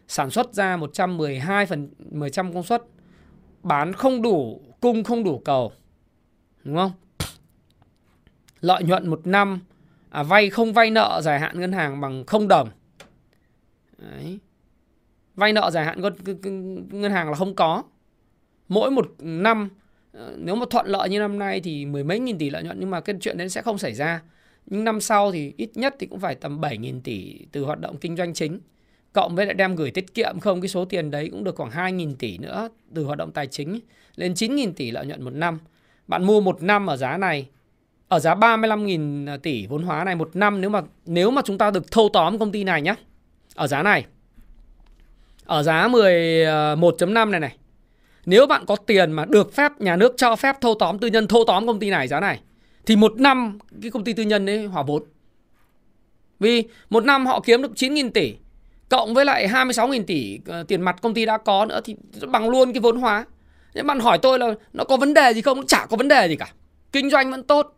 sản xuất ra 112 phần 100 công suất bán không đủ cung không đủ cầu đúng không lợi nhuận một năm à, vay không vay nợ dài hạn ngân hàng bằng không đồng Đấy. vay nợ dài hạn ngân hàng là không có. Mỗi một năm ờ, nếu mà thuận lợi như năm nay thì mười mấy nghìn tỷ lợi nhuận, nhưng mà cái chuyện đấy sẽ không xảy ra. Nhưng năm sau thì ít nhất thì cũng phải tầm 7 nghìn tỷ từ hoạt động kinh doanh chính. Cộng với lại đem gửi tiết kiệm không, cái số tiền đấy cũng được khoảng 2 nghìn tỷ nữa từ hoạt động tài chính, lên 9 nghìn tỷ lợi nhuận một năm. Bạn mua một năm ở giá này, ở giá 35.000 ờ, tỷ vốn hóa này một năm, nếu mà nếu mà chúng ta được thâu tóm công ty này nhé ở giá này ở giá 11.5 ờ, này này nếu bạn có tiền mà được phép nhà nước cho phép thâu tóm tư nhân thâu tóm công ty này giá này thì một năm cái công ty tư nhân đấy hòa vốn vì một năm họ kiếm được 9.000 tỷ cộng với lại 26.000 tỷ uh, tiền mặt công ty đã có nữa thì bằng luôn cái vốn hóa. Nếu bạn hỏi tôi là nó có vấn đề gì không? Chả có vấn đề gì cả. Kinh doanh vẫn tốt.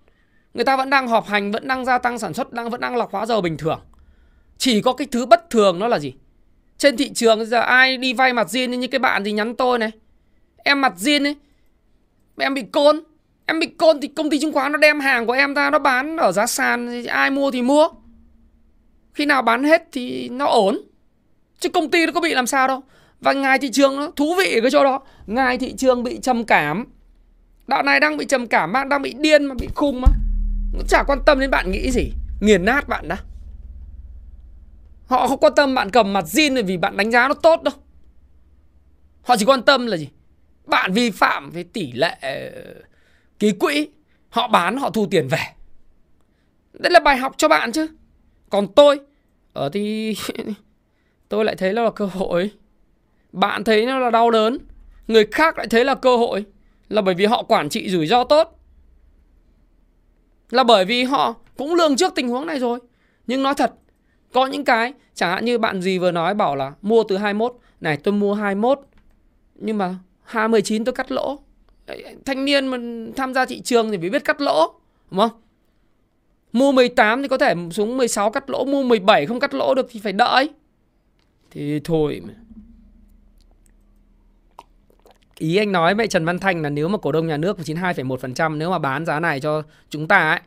Người ta vẫn đang họp hành, vẫn đang gia tăng sản xuất, đang vẫn đang lọc hóa dầu bình thường. Chỉ có cái thứ bất thường nó là gì? Trên thị trường giờ ai đi vay mặt riêng như cái bạn gì nhắn tôi này. Em mặt riêng ấy. Em bị côn. Em bị côn thì công ty chứng khoán nó đem hàng của em ra nó bán ở giá sàn ai mua thì mua. Khi nào bán hết thì nó ổn. Chứ công ty nó có bị làm sao đâu. Và ngài thị trường nó thú vị ở cái chỗ đó. Ngài thị trường bị trầm cảm. Đạo này đang bị trầm cảm, bạn đang bị điên mà bị khùng mà. Nó chả quan tâm đến bạn nghĩ gì. Nghiền nát bạn đã. Họ không quan tâm bạn cầm mặt zin vì bạn đánh giá nó tốt đâu. Họ chỉ quan tâm là gì? Bạn vi phạm với tỷ lệ ờ, ký quỹ. Họ bán, họ thu tiền về. Đây là bài học cho bạn chứ. Còn tôi, ở thì tôi lại thấy nó là cơ hội bạn thấy nó là đau đớn người khác lại thấy là cơ hội là bởi vì họ quản trị rủi ro tốt là bởi vì họ cũng lường trước tình huống này rồi nhưng nói thật có những cái chẳng hạn như bạn gì vừa nói bảo là mua từ 21 này tôi mua 21 nhưng mà 29 tôi cắt lỗ. Thanh niên mà tham gia thị trường thì phải biết cắt lỗ đúng không? Mua 18 thì có thể xuống 16 cắt lỗ mua 17 không cắt lỗ được thì phải đợi. Thì thôi Ý anh nói với Trần Văn Thanh là nếu mà cổ đông nhà nước 92,1% nếu mà bán giá này cho chúng ta ấy,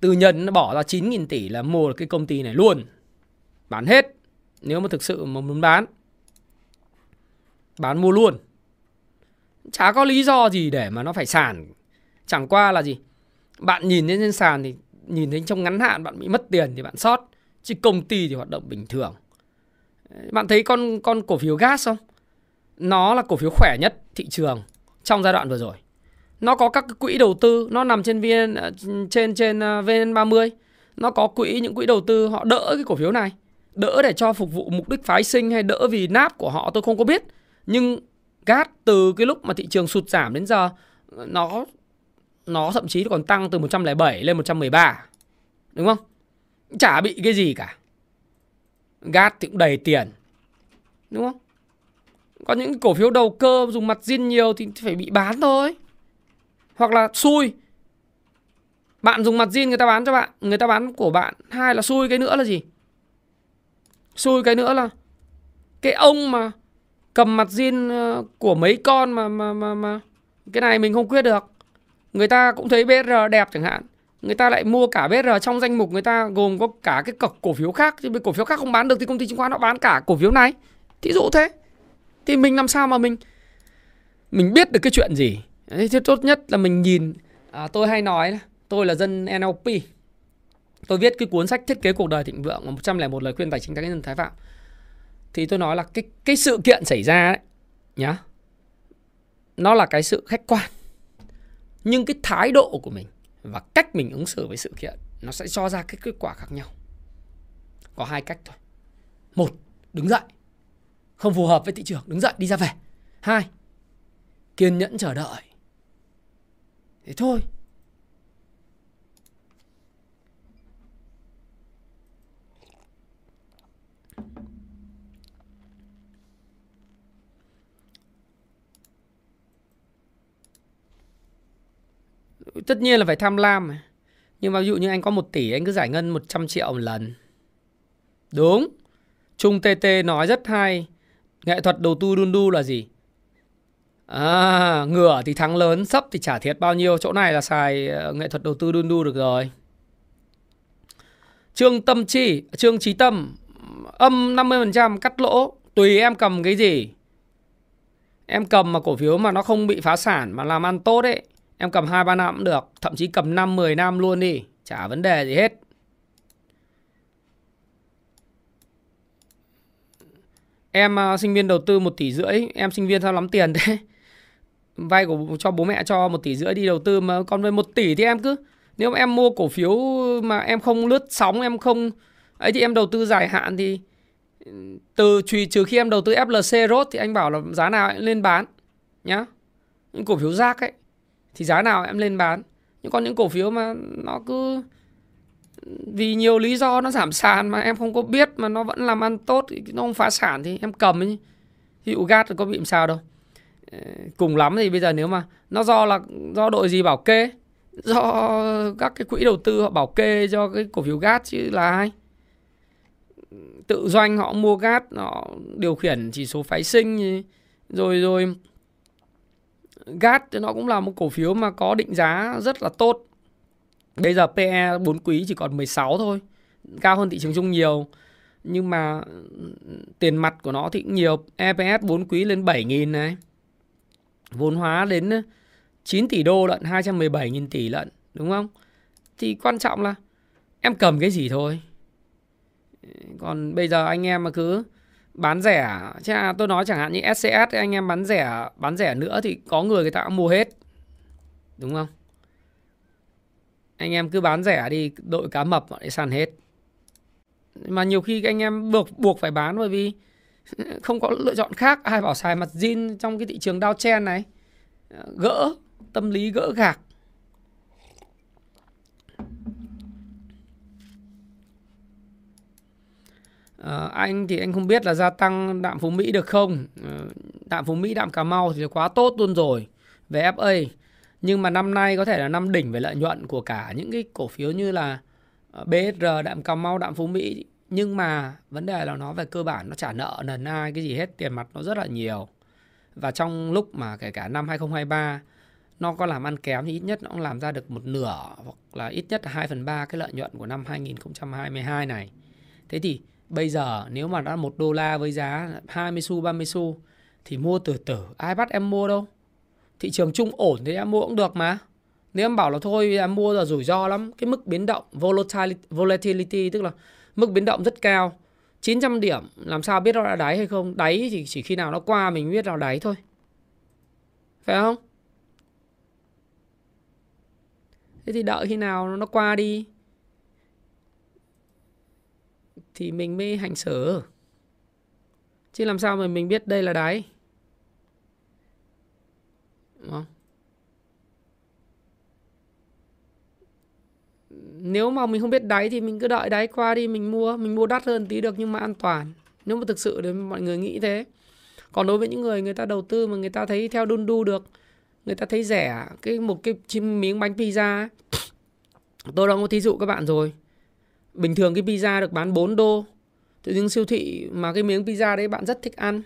tư nhân nó bỏ ra 9.000 tỷ là mua cái công ty này luôn. Bán hết. Nếu mà thực sự mà muốn bán. Bán mua luôn. Chả có lý do gì để mà nó phải sàn. Chẳng qua là gì? Bạn nhìn lên trên sàn thì nhìn thấy trong ngắn hạn bạn bị mất tiền thì bạn sót. Chứ công ty thì hoạt động bình thường. Bạn thấy con con cổ phiếu gas không? Nó là cổ phiếu khỏe nhất thị trường trong giai đoạn vừa rồi. Nó có các quỹ đầu tư, nó nằm trên VN ờ, trên trên ờ, VN30. Nó có quỹ những quỹ đầu tư họ đỡ cái cổ phiếu này. Đỡ để cho phục vụ mục đích phái sinh hay đỡ vì náp của họ tôi không có biết. Nhưng gas từ cái lúc mà thị trường sụt giảm đến giờ nó nó thậm chí còn tăng từ 107 lên 113. Đúng không? Chả bị cái gì cả. Gas thì cũng đầy tiền. Đúng không? Có những cổ phiếu đầu cơ dùng mặt zin nhiều thì phải bị bán thôi. Hoặc là xui. Bạn dùng mặt zin người ta bán cho bạn, người ta bán của bạn. Hai là xui cái nữa là gì? Xui cái nữa là cái ông mà cầm mặt zin ờ, của mấy con mà mà mà mà cái này mình không quyết được. Người ta cũng thấy BR đẹp chẳng hạn người ta lại mua cả BR trong danh mục người ta gồm có cả cái cọc cổ phiếu khác thì cổ phiếu khác không bán được thì công ty chứng khoán họ bán cả cổ phiếu này. Thí dụ thế. Thì mình làm sao mà mình mình biết được cái chuyện gì? Thế tốt nhất là mình nhìn à, tôi hay nói tôi là dân NLP tôi viết cái cuốn sách thiết kế cuộc đời thịnh vượng 101 lời khuyên tài chính cá nhân thái phạm. Thì tôi nói là cái cái sự kiện xảy ra đấy nhá, nó là cái sự khách quan. Nhưng cái thái độ của mình và cách mình ứng xử với sự kiện, nó sẽ cho ra cái kết quả khác nhau. Có hai cách thôi. Một, đứng dậy. Không phù hợp với thị trường, đứng dậy, đi ra về. Hai, kiên nhẫn chờ đợi. Thế thôi. Tất nhiên là phải tham lam mà. Nhưng mà ví dụ như anh có một tỷ anh cứ giải ngân 100 triệu một lần. Đúng. Trung TT nói rất hay. Nghệ thuật đầu tư đun đu là gì? À, ngửa thì thắng lớn, sấp thì trả thiệt bao nhiêu. Chỗ này là xài ờ, nghệ thuật đầu tư đun đu được rồi. Trương Tâm Chi, Trương Trí Tâm, âm 50% cắt lỗ, tùy em cầm cái gì. Em cầm mà cổ phiếu mà nó không bị phá sản mà làm ăn tốt ấy, em cầm 2 3 năm cũng được, thậm chí cầm 5 10 năm luôn đi, chả vấn đề gì hết. Em uh, sinh viên đầu tư 1 tỷ rưỡi, em sinh viên sao lắm tiền thế? Vay của cho bố mẹ cho 1 tỷ rưỡi đi đầu tư mà còn với 1 tỷ thì em cứ nếu mà em mua cổ phiếu mà em không lướt sóng, em không ấy thì em đầu tư dài hạn thì từ trừ, trừ khi em đầu tư FLC rốt thì anh bảo là giá nào em lên bán nhá. Những cổ phiếu rác ấy thì giá nào em lên bán. Nhưng còn những cổ phiếu mà nó cứ, vì nhiều lý do nó giảm sàn mà em không có biết mà nó vẫn làm ăn tốt nó không phá sản thì em cầm ấy. Ví dụ gas có bị làm sao đâu. Ờ, cùng lắm thì bây giờ nếu mà nó do là, do đội gì bảo kê, do các cái quỹ đầu tư họ bảo kê cho cái cổ phiếu gas chứ là ai tự doanh họ mua gas họ điều khiển chỉ số phái sinh rồi rồi GAT, nó cũng là một cổ phiếu mà có định giá rất là tốt. Bây giờ PE 4 quý chỉ còn 16 thôi, cao hơn thị trường chung nhiều. Nhưng mà ừ, tiền mặt của nó thì cũng nhiều. EPS 4 quý lên 7.000 này. Vốn hóa đến 9 tỷ đô lận 217.000 tỷ lận, đúng không? Thì quan trọng là em cầm cái gì thôi. Còn bây giờ anh em mà cứ bán rẻ à? chứ à, tôi nói chẳng hạn như SCS anh em bán rẻ bán rẻ nữa thì có người người ta cũng mua hết. Đúng không? Anh em cứ bán rẻ đi, đội cá mập để sàn hết. Mà nhiều khi anh em buộc buộc phải bán bởi vì không có lựa chọn khác. Ai bảo xài mặt zin trong cái thị trường đao chen này? Gỡ, tâm lý gỡ gạc. À, anh thì anh không biết là gia tăng đạm Phú Mỹ được không. Ờ, đạm Phú Mỹ, đạm Cà Mau thì quá tốt luôn rồi Về FA Nhưng mà năm nay có thể là năm đỉnh về lợi nhuận của cả những cái cổ phiếu như là ờ, BSR, đạm Cà Mau, đạm Phú Mỹ. Nhưng mà vấn đề là nó về cơ bản nó trả nợ nần ai cái gì hết Tiền mặt nó rất là nhiều. Và trong lúc mà kể cả năm 2023 nó có làm ăn kém thì ít nhất nó cũng làm ra được một nửa hoặc là ít nhất là 2 phần 3 cái lợi nhuận của năm 2022 này. Thế thì bây giờ nếu mà đã một đô la với giá 20 xu 30 xu thì mua từ từ ai bắt em mua đâu. Thị trường chung ổn thì em mua cũng được mà. Nếu em bảo là thôi em mua là rủi ro lắm, cái mức biến động volatility, volatility tức là mức biến động rất cao. 900 điểm làm sao biết nó đã đáy hay không? Đáy thì chỉ khi nào nó qua mình biết là đáy thôi. Phải không? thế thì đợi khi nào nó qua đi thì mình mới hành xử. Chứ làm sao mà mình biết đây là đáy? Đúng không? nếu mà mình không biết đáy thì mình cứ đợi đáy qua đi, mình mua mình mua đắt hơn tí được nhưng mà an toàn. Nếu mà thực sự thì mọi người nghĩ thế. Còn đối với những người người ta đầu tư mà người ta thấy theo đun đu được, người ta thấy rẻ, cái một cái miếng bánh pizza tôi đã có thí dụ các bạn rồi bình thường cái pizza được bán 4 đô. Tự nhiên siêu thị mà cái miếng pizza đấy bạn rất thích ăn.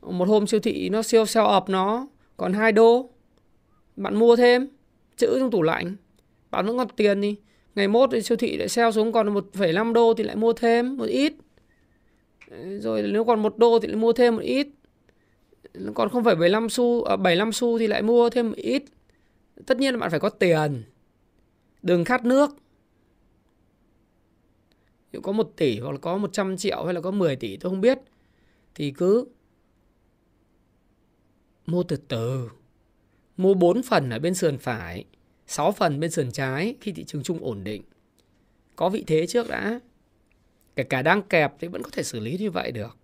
Một hôm siêu thị nó siêu sale ập nó còn 2 đô. Bạn mua thêm chữ trong tủ lạnh. Bạn vẫn còn tiền đi. Ngày mốt thì siêu thị lại sale xuống còn 1,5 đô thì lại mua thêm một ít. Rồi nếu còn một đô thì lại mua thêm một ít. Còn không phải 75 xu à, 75 xu thì lại mua thêm một ít. Tất nhiên là bạn phải có tiền. Đừng khát nước nếu có 1 tỷ hoặc là có 100 triệu hay là có 10 tỷ, tôi không biết. Thì cứ mua từ từ. Mua 4 phần ở bên sườn phải 6 phần bên sườn trái khi thị trường chung ổn định. Có vị thế trước đã. Kể cả đang kẹp thì vẫn có thể xử lý như vậy được.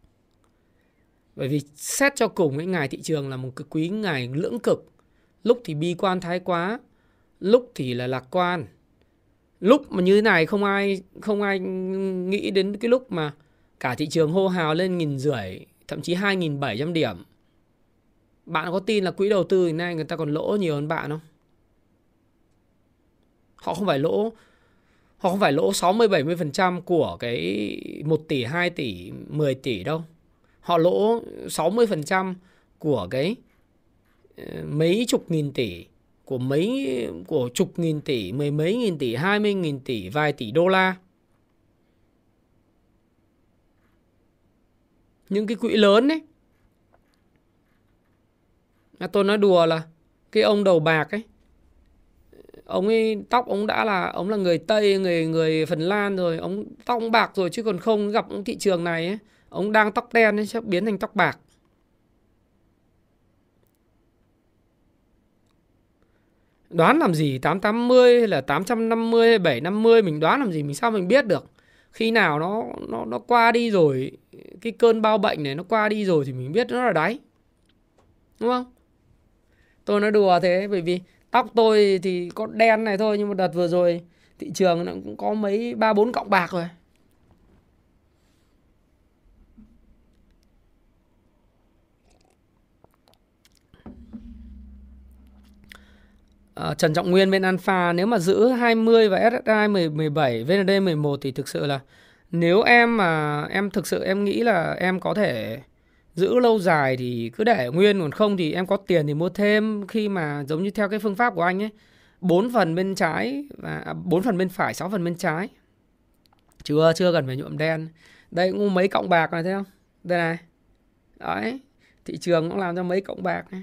Bởi vì xét cho cùng, cái ngày thị trường là một cái quý ngày lưỡng cực. Lúc thì bi quan thái quá, lúc thì là lạc quan lúc mà như thế này không ai không ai nghĩ đến cái lúc mà cả thị trường hô hào lên nghìn rưỡi thậm chí hai nghìn bảy trăm điểm. Bạn có tin là quỹ đầu tư hiện nay người ta còn lỗ nhiều hơn bạn không? Họ không phải lỗ họ không phải lỗ 60 70% của cái 1 tỷ, 2 tỷ, 10 tỷ đâu. họ lỗ 60% của cái ờ, mấy chục nghìn tỷ của mấy của chục nghìn tỷ, mười mấy nghìn tỷ, hai mươi nghìn tỷ, vài tỷ đô la. Những cái quỹ lớn đấy. À, tôi nói đùa là cái ông đầu bạc ấy ông ấy tóc ông đã là ông là người tây người người phần lan rồi ông tóc ông bạc rồi chứ còn không gặp thị trường này ấy ông đang tóc đen ấy sẽ biến thành tóc bạc đoán làm gì? 880 hay là 850 hay 750 mình đoán làm gì? Mình sao mình biết được? Khi nào nó nó nó qua đi rồi, cái cơn bao bệnh này nó qua đi rồi thì mình biết nó là đáy. Đúng không? Tôi nói đùa thế, bởi vì tóc tôi thì có đen này thôi, nhưng mà đợt vừa rồi thị trường nó cũng có mấy ba bốn cọng bạc rồi. À, Trần Trọng Nguyên bên Alpha nếu mà giữ 20 và SSI 17 VND 11 thì thực sự là nếu em mà em thực sự em nghĩ là em có thể giữ lâu dài thì cứ để nguyên còn không thì em có tiền thì mua thêm. Khi mà giống như theo cái phương pháp của anh ấy bốn phần bên trái và à, bốn phần bên phải sáu phần bên trái. Chưa chưa cần phải nhuộm đen. Đây cũng mấy cộng bạc này thấy không? Đây này. Đấy thị trường cũng làm cho mấy cộng bạc này.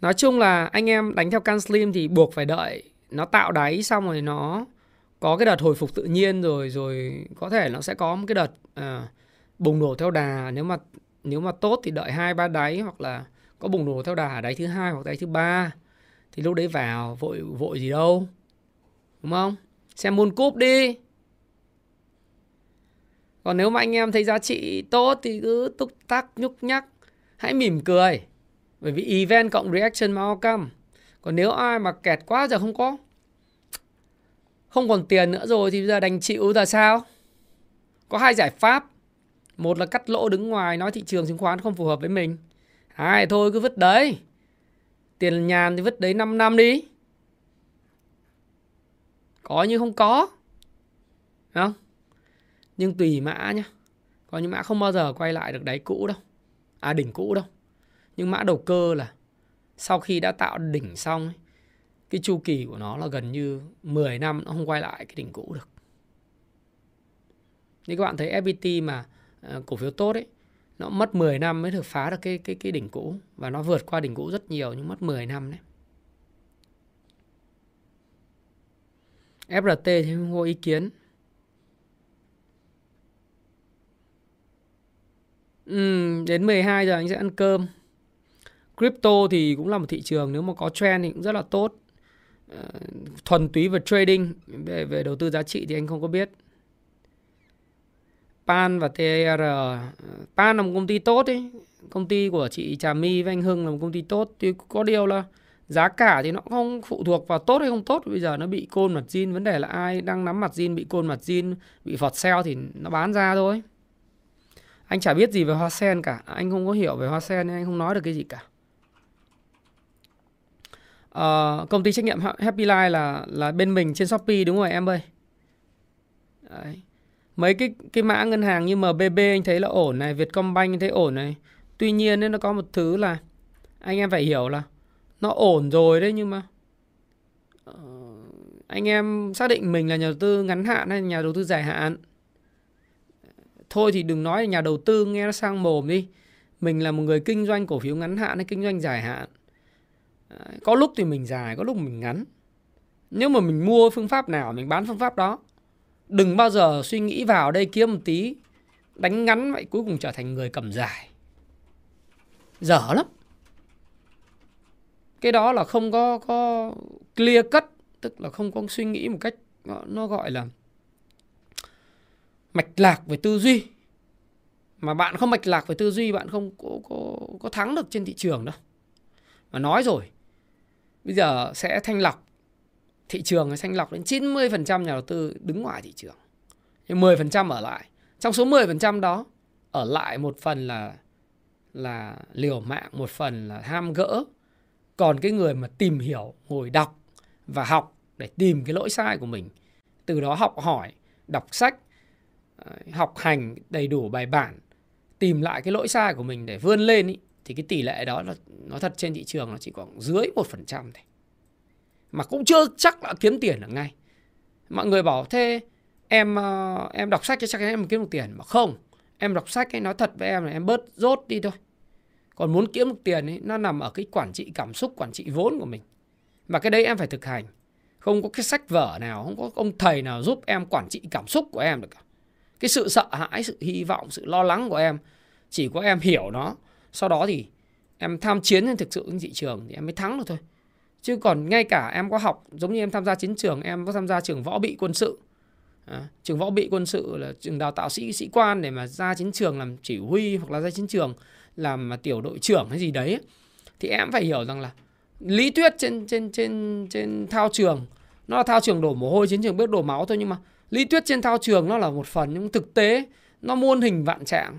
Nói chung là anh em đánh theo can slim thì buộc phải đợi. Nó tạo đáy xong rồi nó có cái đợt hồi phục tự nhiên rồi rồi có thể nó sẽ có một cái đợt à, bùng nổ theo đà. Nếu mà nếu mà tốt thì đợi hai ba đáy hoặc là có bùng nổ theo đà đáy thứ hai hoặc đáy thứ ba. Thì lúc đấy vào vội vội gì đâu. Đúng không? Xem môn cúp đi. Còn nếu mà anh em thấy giá trị tốt thì cứ túc tắc nhúc nhắc hãy mỉm cười bởi vì event cộng reaction mà outcome. Còn nếu ai mà kẹt quá giờ không có. Không còn tiền nữa rồi thì bây giờ đành chịu là sao? Có hai giải pháp. Một là cắt lỗ đứng ngoài nói thị trường chứng khoán không phù hợp với mình. Hai thôi cứ vứt đấy. Tiền nhàn thì vứt đấy 5 năm đi. Có như không có. Không? Nhưng tùy mã nhá. Có những mã không bao giờ quay lại được đáy cũ đâu. À đỉnh cũ đâu nhưng mã đầu cơ là sau khi đã tạo đỉnh xong ấy, cái chu kỳ của nó là gần như 10 năm nó không quay lại cái đỉnh cũ được. Như các bạn thấy FPT mà uh, cổ phiếu tốt ấy, nó mất 10 năm mới được phá được cái cái cái đỉnh cũ và nó vượt qua đỉnh cũ rất nhiều nhưng mất 10 năm đấy. FRT thì không có ý kiến. Ừ, đến 12 giờ anh sẽ ăn cơm. Crypto thì cũng là một thị trường nếu mà có trend thì cũng rất là tốt. Ờ, thuần túy về trading, về về đầu tư giá trị thì anh không có biết. Pan và TR ờ, Pan là một công ty tốt ấy. Công ty của chị Trà My với anh Hưng là một công ty tốt. Thì có điều là giá cả thì nó không phụ thuộc vào tốt hay không tốt. Bây giờ nó bị côn mặt zin, vấn đề là ai đang nắm mặt zin, bị côn mặt zin, bị phọt sale thì nó bán ra thôi. Anh chả biết gì về hoa sen cả. Anh không có hiểu về hoa sen nên anh không nói được cái gì cả uh, công ty trách nhiệm Happy Life là là bên mình trên Shopee đúng rồi em ơi. Đấy. Mấy cái cái mã ngân hàng như MBB anh thấy là ổn này, Vietcombank anh thấy ổn này. Tuy nhiên nó có một thứ là anh em phải hiểu là nó ổn rồi đấy nhưng mà uh, anh em xác định mình là nhà đầu tư ngắn hạn hay nhà đầu tư dài hạn. Thôi thì đừng nói là nhà đầu tư nghe nó sang mồm đi. Mình là một người kinh doanh cổ phiếu ngắn hạn hay kinh doanh dài hạn có lúc thì mình dài, có lúc mình ngắn. Nếu mà mình mua phương pháp nào, mình bán phương pháp đó. Đừng bao giờ suy nghĩ vào đây kiếm một tí, đánh ngắn vậy cuối cùng trở thành người cầm dài. Dở lắm. Cái đó là không có có clear cut, tức là không có suy nghĩ một cách nó gọi là mạch lạc về tư duy. Mà bạn không mạch lạc về tư duy bạn không có, có, có thắng được trên thị trường đâu. Mà nói rồi, bây giờ sẽ thanh lọc thị trường thanh lọc đến 90% nhà đầu tư đứng ngoài thị trường. thì 10% ở lại. Trong số 10% đó ở lại một phần là là liều mạng, một phần là ham gỡ. Còn cái người mà tìm hiểu, ngồi đọc và học để tìm cái lỗi sai của mình, từ đó học hỏi, đọc sách, ờ, học hành đầy đủ bài bản tìm lại cái lỗi sai của mình để vươn lên ý, thì cái tỷ lệ đó là nó thật trên thị trường nó chỉ khoảng dưới một phần trăm thôi. Mà cũng chưa chắc là kiếm tiền được ngay. Mọi người bảo, thế em ờ, em đọc sách cho chắc em kiếm được tiền. Mà không, em đọc sách ấy, nói thật với em là em bớt rốt đi thôi. Còn muốn kiếm được tiền ấy, nó nằm ở cái quản trị cảm xúc, quản trị vốn của mình. Mà cái đấy em phải thực hành. Không có cái sách vở nào, không có ông thầy nào giúp em quản trị cảm xúc của em được cả. Cái sự sợ hãi, sự hy vọng, sự lo lắng của em, chỉ có em hiểu nó sau đó thì em tham chiến trên thực sự trên thị trường thì em mới thắng được thôi. Chứ còn ngay cả em có học giống như em tham gia chiến trường em có tham gia trường võ bị quân sự. À, trường võ bị quân sự là trường đào tạo sĩ sĩ quan để mà ra chiến trường làm chỉ huy hoặc là ra chiến trường làm mà tiểu đội trưởng hay gì đấy thì em phải hiểu rằng là lý thuyết trên trên trên trên thao trường nó là thao trường đổ mồ hôi chiến trường bước đổ máu thôi nhưng mà lý thuyết trên thao trường nó là một phần nhưng thực tế nó muôn hình vạn trạng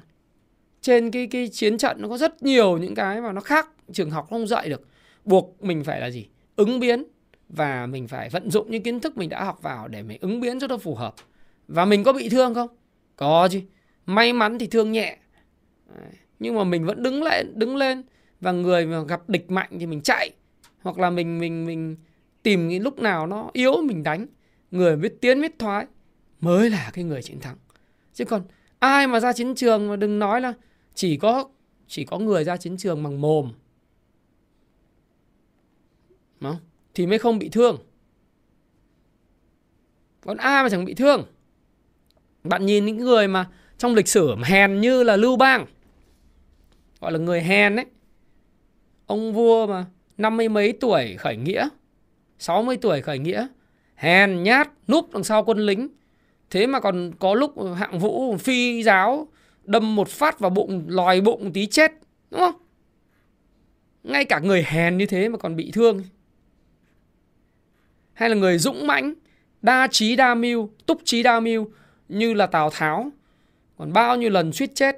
trên cái cái chiến trận nó có rất nhiều những cái mà nó khác. Trường học không dạy được. Buộc mình phải là gì? Ứng biến. Và mình phải vận dụng những kiến thức mình đã học vào để mình ứng biến cho nó phù hợp. Và mình có bị thương không? Có chứ. May mắn thì thương nhẹ. Nhưng mà mình vẫn đứng lại đứng lên. Và người mà gặp địch mạnh thì mình chạy. Hoặc là mình mình mình tìm cái lúc nào nó yếu mình đánh. Người biết tiến, biết thoái, mới là cái người chiến thắng. Chứ còn ai mà ra chiến trường mà đừng nói là chỉ có chỉ có người ra chiến trường bằng mồm. Đúng không? thì mới không bị thương. Còn ai mà chẳng bị thương. Bạn nhìn những người mà trong lịch sử hèn như là lưu bang, gọi là người hèn đấy ông vua mà năm mươi mấy tuổi khởi nghĩa 60 tuổi khởi nghĩa, hèn nhát núp đằng sau quân lính. Thế mà còn có lúc hạng vũ phi giáo đâm một phát vào bụng lòi bụng tí chết đúng không? Ngay cả người hèn như thế mà còn bị thương. Hay là người dũng mãnh đa trí đa mưu túc trí đa mưu như là tào tháo. Còn bao nhiêu lần suýt chết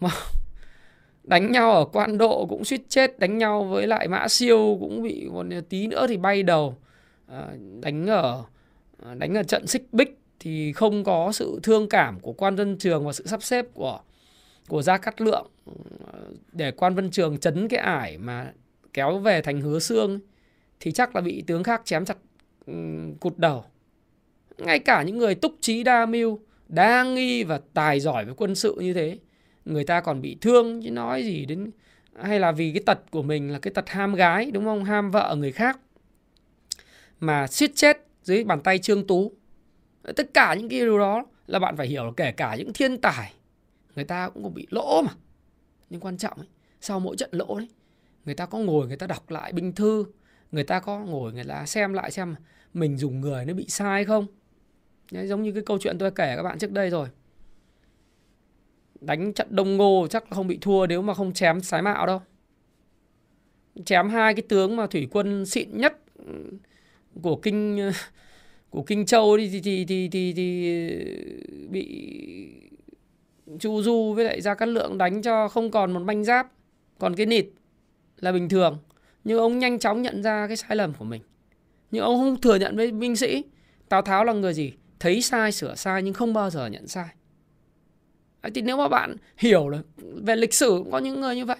mà đánh nhau ở quan độ cũng suýt chết đánh nhau với lại mã siêu cũng bị còn tí nữa thì bay đầu. À, đánh ở à, đánh ở trận xích bích thì không có sự thương cảm của quan văn trường và sự sắp xếp của của gia cát lượng ờ, để quan vân trường chấn cái ải mà kéo về thành hứa xương thì chắc là bị tướng khác chém chặt ừ, cụt đầu. Ngay cả những người túc trí đa mưu, đa nghi và tài giỏi về quân sự như thế, người ta còn bị thương chứ nói gì đến, hay là vì cái tật của mình là cái tật ham gái, đúng không? Ham vợ người khác. Mà suýt chết dưới bàn tay trương tú tất cả những cái điều đó là bạn phải hiểu kể cả những thiên tài người ta cũng có bị lỗ mà. Nhưng quan trọng ấy, sau mỗi trận lỗ đấy người ta có ngồi người ta đọc lại binh thư người ta có ngồi người ta xem lại xem mình dùng người nó bị sai không. Đấy, giống như cái câu chuyện tôi kể các bạn trước đây rồi. Đánh trận đông ngô chắc không bị thua nếu mà không chém sái mạo đâu. Chém hai cái tướng mà thủy quân xịn nhất ừ, của kinh của kinh châu đi thì thì thì thì, thì bị chu du với lại gia cát lượng đánh cho không còn một manh giáp còn cái nịt là bình thường. Nhưng ông nhanh chóng nhận ra cái sai lầm của mình. Nhưng ông không thừa nhận với binh sĩ tào tháo là người gì? Thấy sai sửa sai nhưng không bao giờ nhận sai. Thì nếu mà bạn hiểu được về lịch sử cũng có những người như vậy.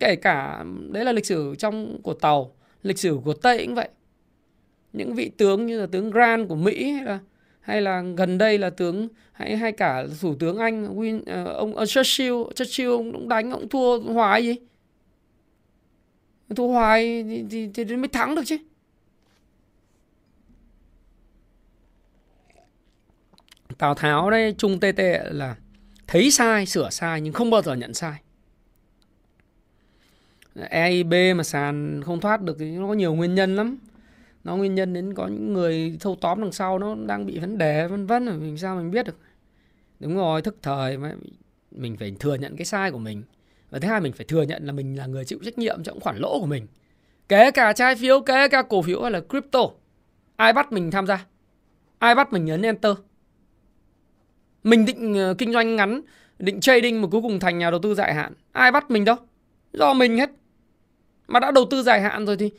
Kể cả đấy là lịch sử trong của tàu lịch sử của tây cũng vậy những vị tướng như là tướng Grant của Mỹ hay là hay là gần đây là tướng hay hay cả thủ tướng Anh Win, uh, ông uh, Churchill Churchill ông cũng đánh ông thua hoài gì? Thua hoài thì, thì, thì, thì mới thắng được chứ. Tào Tháo đây trung tê tê là thấy sai sửa sai nhưng không bao giờ nhận sai. EIB mà sàn không thoát được thì nó có nhiều nguyên nhân lắm nó nguyên nhân đến có những người thâu tóm đằng sau nó đang bị vấn đề, vân vân à, mình sao mình biết được? Đúng rồi, thức thời mà mình phải thừa nhận cái sai của mình. Và thứ hai, mình phải thừa nhận là mình là người chịu trách nhiệm cho khoản lỗ của mình. Kể cả trái phiếu, kể cả cổ phiếu hay là crypto, ai bắt mình tham gia? Ai bắt mình nhấn enter? Mình định ờ, kinh doanh ngắn, định trading mà cuối cùng thành nhà đầu tư dài hạn, ai bắt mình đâu? Do mình hết. Mà đã đầu tư dài hạn rồi thì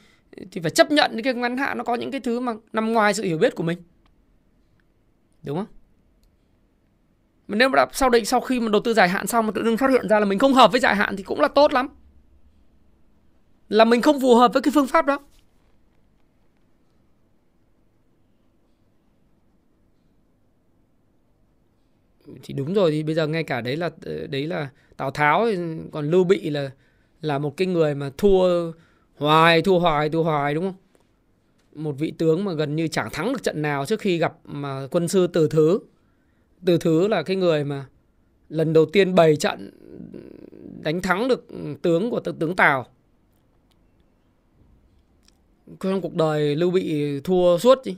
thì phải chấp nhận những cái ngắn hạn nó có những cái thứ mà nằm ngoài sự hiểu biết của mình. Đúng không? Mà nếu mà sau định, sau khi mà đầu tư dài hạn xong mà tự dưng phát hiện ra là mình không hợp với dài hạn thì cũng là tốt lắm. Là mình không phù hợp với cái phương pháp đó. Thì đúng rồi, thì bây giờ ngay cả đấy là đấy là Tào Tháo còn Lưu Bị là là một cái người mà thua hoài thua hoài thua hoài đúng không? Một vị tướng mà gần như chẳng thắng được trận nào trước khi gặp mà quân sư Từ Thứ. Từ Thứ là cái người mà lần đầu tiên bày trận đánh thắng được tướng của tướng Tào. Trong cuộc đời Lưu Bị thua suốt chứ.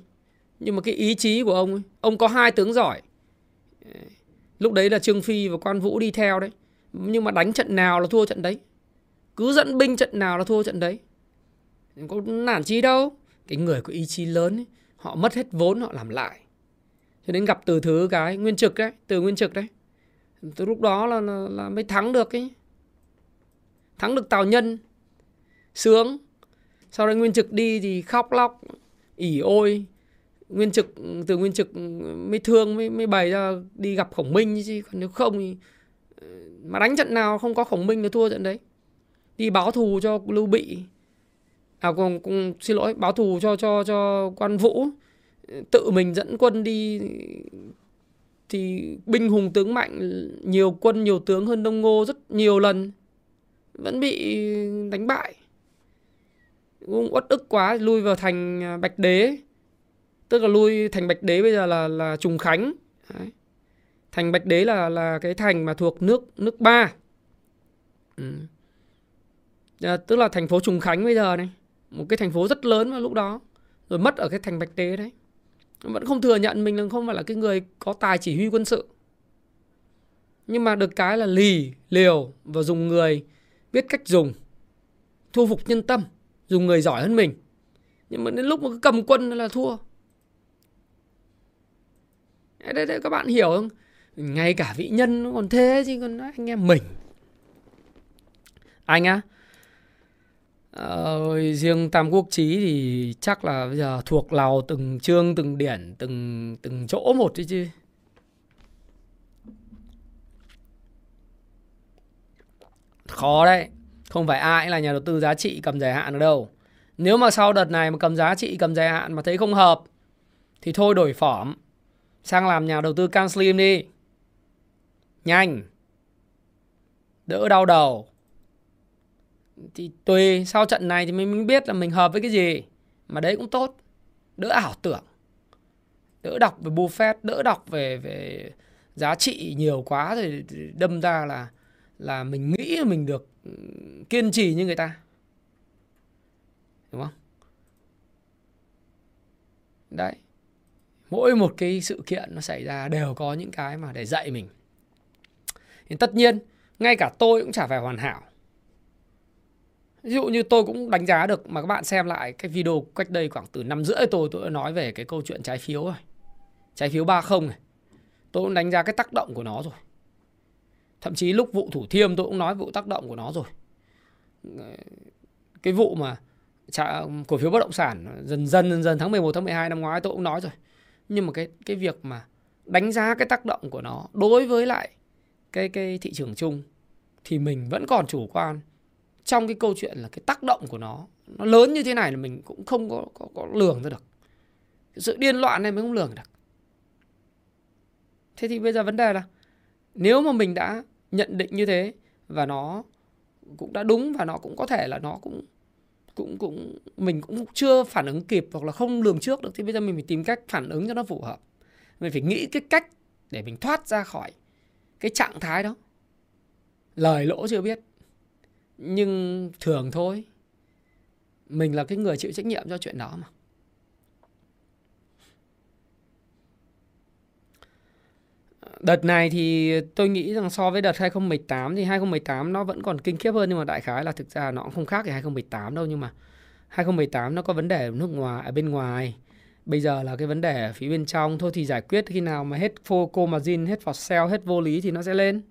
Nhưng mà cái ý chí của ông ấy, ông có hai tướng giỏi. Lúc đấy là Trương Phi và Quan Vũ đi theo đấy. Nhưng mà đánh trận nào là thua trận đấy. Cứ dẫn binh trận nào là thua trận đấy có nản chí đâu. Cái người có ý chí lớn ấy, họ mất hết vốn họ làm lại. Cho đến gặp từ thứ cái nguyên trực đấy từ nguyên trực đấy. Từ lúc đó là, là, là mới thắng được ấy. Thắng được tào nhân sướng. Sau đấy nguyên trực đi thì khóc lóc ỉ ôi. Nguyên trực từ nguyên trực mới thương mới mới bày ra đi gặp khổng minh chứ. Còn nếu không thì ờ, mà đánh trận nào không có khổng minh là thua trận đấy. Đi báo thù cho lưu bị à cũng, cũng xin lỗi báo thù cho cho cho quan vũ. Tự mình dẫn quân đi thì binh hùng tướng mạnh nhiều quân nhiều tướng hơn đông ngô rất nhiều lần vẫn bị đánh bại. Cũng uất ức quá lui vào thành à, bạch đế. Tức là lui thành bạch đế bây giờ là là trùng khánh. Đấy. thành bạch đế là là cái thành mà thuộc nước nước ba. Ừ. à, tức là thành phố trùng khánh bây giờ này một cái thành phố rất lớn vào lúc đó rồi mất ở cái thành bạch tế đấy. Vẫn không thừa nhận mình là không phải là cái người có tài chỉ huy quân sự. Nhưng mà được cái là lì liều và dùng người biết cách dùng thu phục nhân tâm dùng người giỏi hơn mình. Nhưng mà đến lúc mà cầm quân là thua. Đấy, đấy các bạn hiểu không? Ngay cả vị nhân nó còn thế chứ còn anh em mình. Anh á Ờ, riêng Tam Quốc Chí thì chắc là bây giờ thuộc lào từng chương, từng điển, từng từng chỗ một chứ chứ. Khó đấy. Không phải ai là nhà đầu tư giá trị cầm dài hạn được đâu. Nếu mà sau đợt này mà cầm giá trị, cầm dài hạn mà thấy không hợp thì thôi đổi phỏm sang làm nhà đầu tư can slim đi. Nhanh. Đỡ đau đầu thì tùy sau trận này thì mình, mình biết là mình hợp với cái gì. Mà đấy cũng tốt. Đỡ ảo tưởng. Đỡ đọc về Buffett đỡ đọc về về giá trị nhiều quá thì đâm ra là là mình nghĩ là mình được ừ, kiên trì như người ta. Đúng không? Đấy. Mỗi một cái sự kiện nó xảy ra đều có những cái mà để dạy mình. Thì tất nhiên ngay cả tôi cũng chả phải hoàn hảo ví dụ như tôi cũng đánh giá được mà các bạn xem lại cái video cách đây khoảng từ năm rưỡi tôi tôi đã nói về cái câu chuyện trái phiếu rồi. Trái phiếu 30 này. Tôi cũng đánh giá cái tác động của nó rồi. Thậm chí lúc vụ thủ thiêm tôi cũng nói vụ tác động của nó rồi. Cái vụ mà trả, cổ phiếu bất động sản dần dần dần dần tháng 11 tháng 12 năm ngoái tôi cũng nói rồi. Nhưng mà cái cái việc mà đánh giá cái tác động của nó đối với lại cái cái thị trường chung thì mình vẫn còn chủ quan trong cái câu chuyện là cái tác động của nó nó lớn như thế này là mình cũng không có có, có lường ra được. Cái sự điên loạn này mới không lường được. Thế thì bây giờ vấn đề là nếu mà mình đã nhận định như thế và nó cũng đã đúng và nó cũng có thể là nó cũng cũng cũng mình cũng chưa phản ứng kịp hoặc là không lường trước được thì bây giờ mình phải tìm cách phản ứng cho nó phù hợp. Mình phải nghĩ cái cách để mình thoát ra khỏi cái trạng thái đó. Lời lỗ chưa biết nhưng thường thôi. Mình là cái người chịu trách nhiệm cho chuyện đó mà. Đợt này thì tôi nghĩ rằng so với đợt 2018 thì 2018 nó vẫn còn kinh khiếp hơn nhưng mà đại khái là thực ra nó cũng không khác gì 2018 đâu nhưng mà 2018 nó có vấn đề ở nước ngoài ở bên ngoài. Bây giờ là cái vấn đề ở phía bên trong. Thôi thì giải quyết khi nào mà hết cô margin, hết for sale, hết vô lý thì nó sẽ lên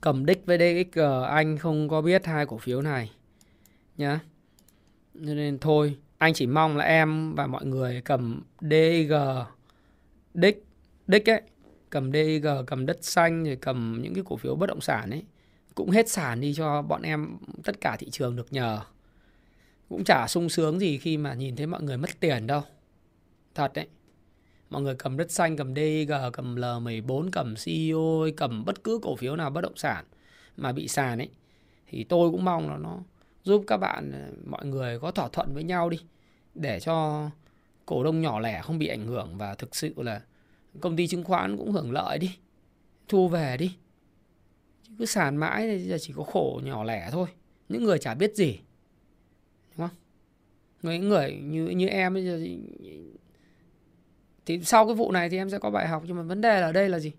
cầm đích với DXG ờ, anh không có biết hai cổ phiếu này nhá. Nên thôi, anh chỉ mong là em và mọi người cầm DG đích đích ấy, cầm DG cầm đất xanh rồi cầm những cái cổ phiếu bất động sản ấy, cũng hết sản đi cho bọn em tất cả thị trường được nhờ. Cũng chả sung sướng gì khi mà nhìn thấy mọi người mất tiền đâu. Thật đấy mọi người cầm đất xanh, cầm DG cầm L14 cầm CEO cầm bất cứ cổ phiếu nào bất động sản mà bị sàn ấy, thì tôi cũng mong là nó giúp các bạn ờ, mọi người có thỏa thuận với nhau đi, để cho cổ đông nhỏ lẻ không bị ảnh hưởng và thực sự là công ty chứng khoán cũng hưởng lợi đi, thu về đi. Chứ cứ sàn mãi thì giờ chỉ có khổ nhỏ lẻ thôi, những người chả biết gì, đúng không? Những người như như em bây giờ thì, sau cái vụ này thì em sẽ có bài học nhưng mà vấn đề là đây là gì?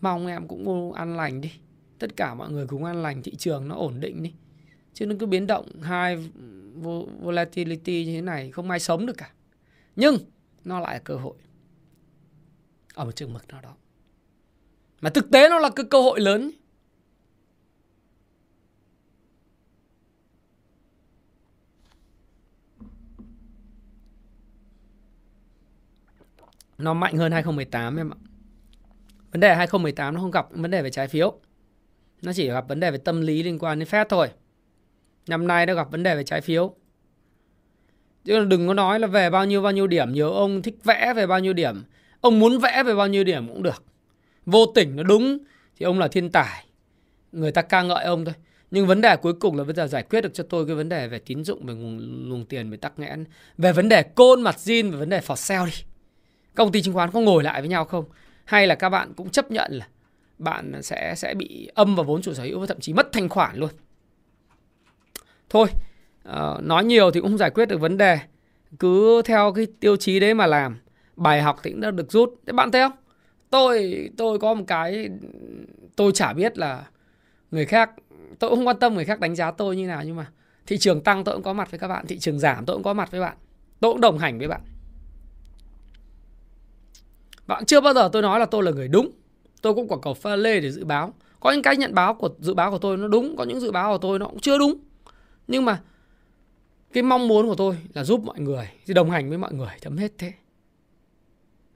Mong em cũng ăn lành đi. Tất cả mọi người cùng ăn lành thị trường nó ổn định đi. Chứ nó cứ biến động hai volatility như thế này không ai sống được cả. Nhưng nó lại là cơ hội. Ở một trường mực nào đó. Mà thực tế nó là cái cơ hội lớn. Nó mạnh hơn 2018 em ạ. Vấn đề 2018 nó không gặp vấn đề về trái phiếu. Nó chỉ gặp vấn đề về tâm lý liên quan đến Fed thôi. Năm nay nó gặp vấn đề về trái phiếu. Chứ đừng có nói là về bao nhiêu bao nhiêu điểm. Nhiều ông thích vẽ về bao nhiêu điểm. Ông muốn vẽ về bao nhiêu điểm cũng được. Vô tình nó đúng thì ông là thiên tài. Người ta ca ngợi ông thôi. Nhưng vấn đề cuối cùng là bây giờ giải quyết được cho tôi cái vấn đề về tín dụng, về nguồn, nguồn tiền, về tắc nghẽn. Về vấn đề côn mặt zin, về vấn đề for sale đi. Công ty chứng khoán có ngồi lại với nhau không? Hay là các bạn cũng chấp nhận là bạn sẽ sẽ bị âm vào vốn chủ sở hữu và thậm chí mất thanh khoản luôn. Thôi, uh, nói nhiều thì cũng không giải quyết được vấn đề. Cứ theo cái tiêu chí đấy mà làm. Bài học thì cũng đã được rút. Thế bạn thấy không? Tôi tôi có một cái tôi chả biết là người khác tôi cũng không quan tâm người khác đánh giá tôi như nào nhưng mà thị trường tăng tôi cũng có mặt với các bạn, thị trường giảm tôi cũng có mặt với bạn. Tôi cũng đồng hành với bạn. Bạn chưa bao giờ tôi nói là tôi là người đúng. Tôi cũng quảng cầu pha lê để dự báo. Có những cái nhận báo của dự báo của tôi nó đúng, có những dự báo của tôi nó cũng chưa đúng. Nhưng mà cái mong muốn của tôi là giúp mọi người, đồng hành với mọi người chấm hết thế.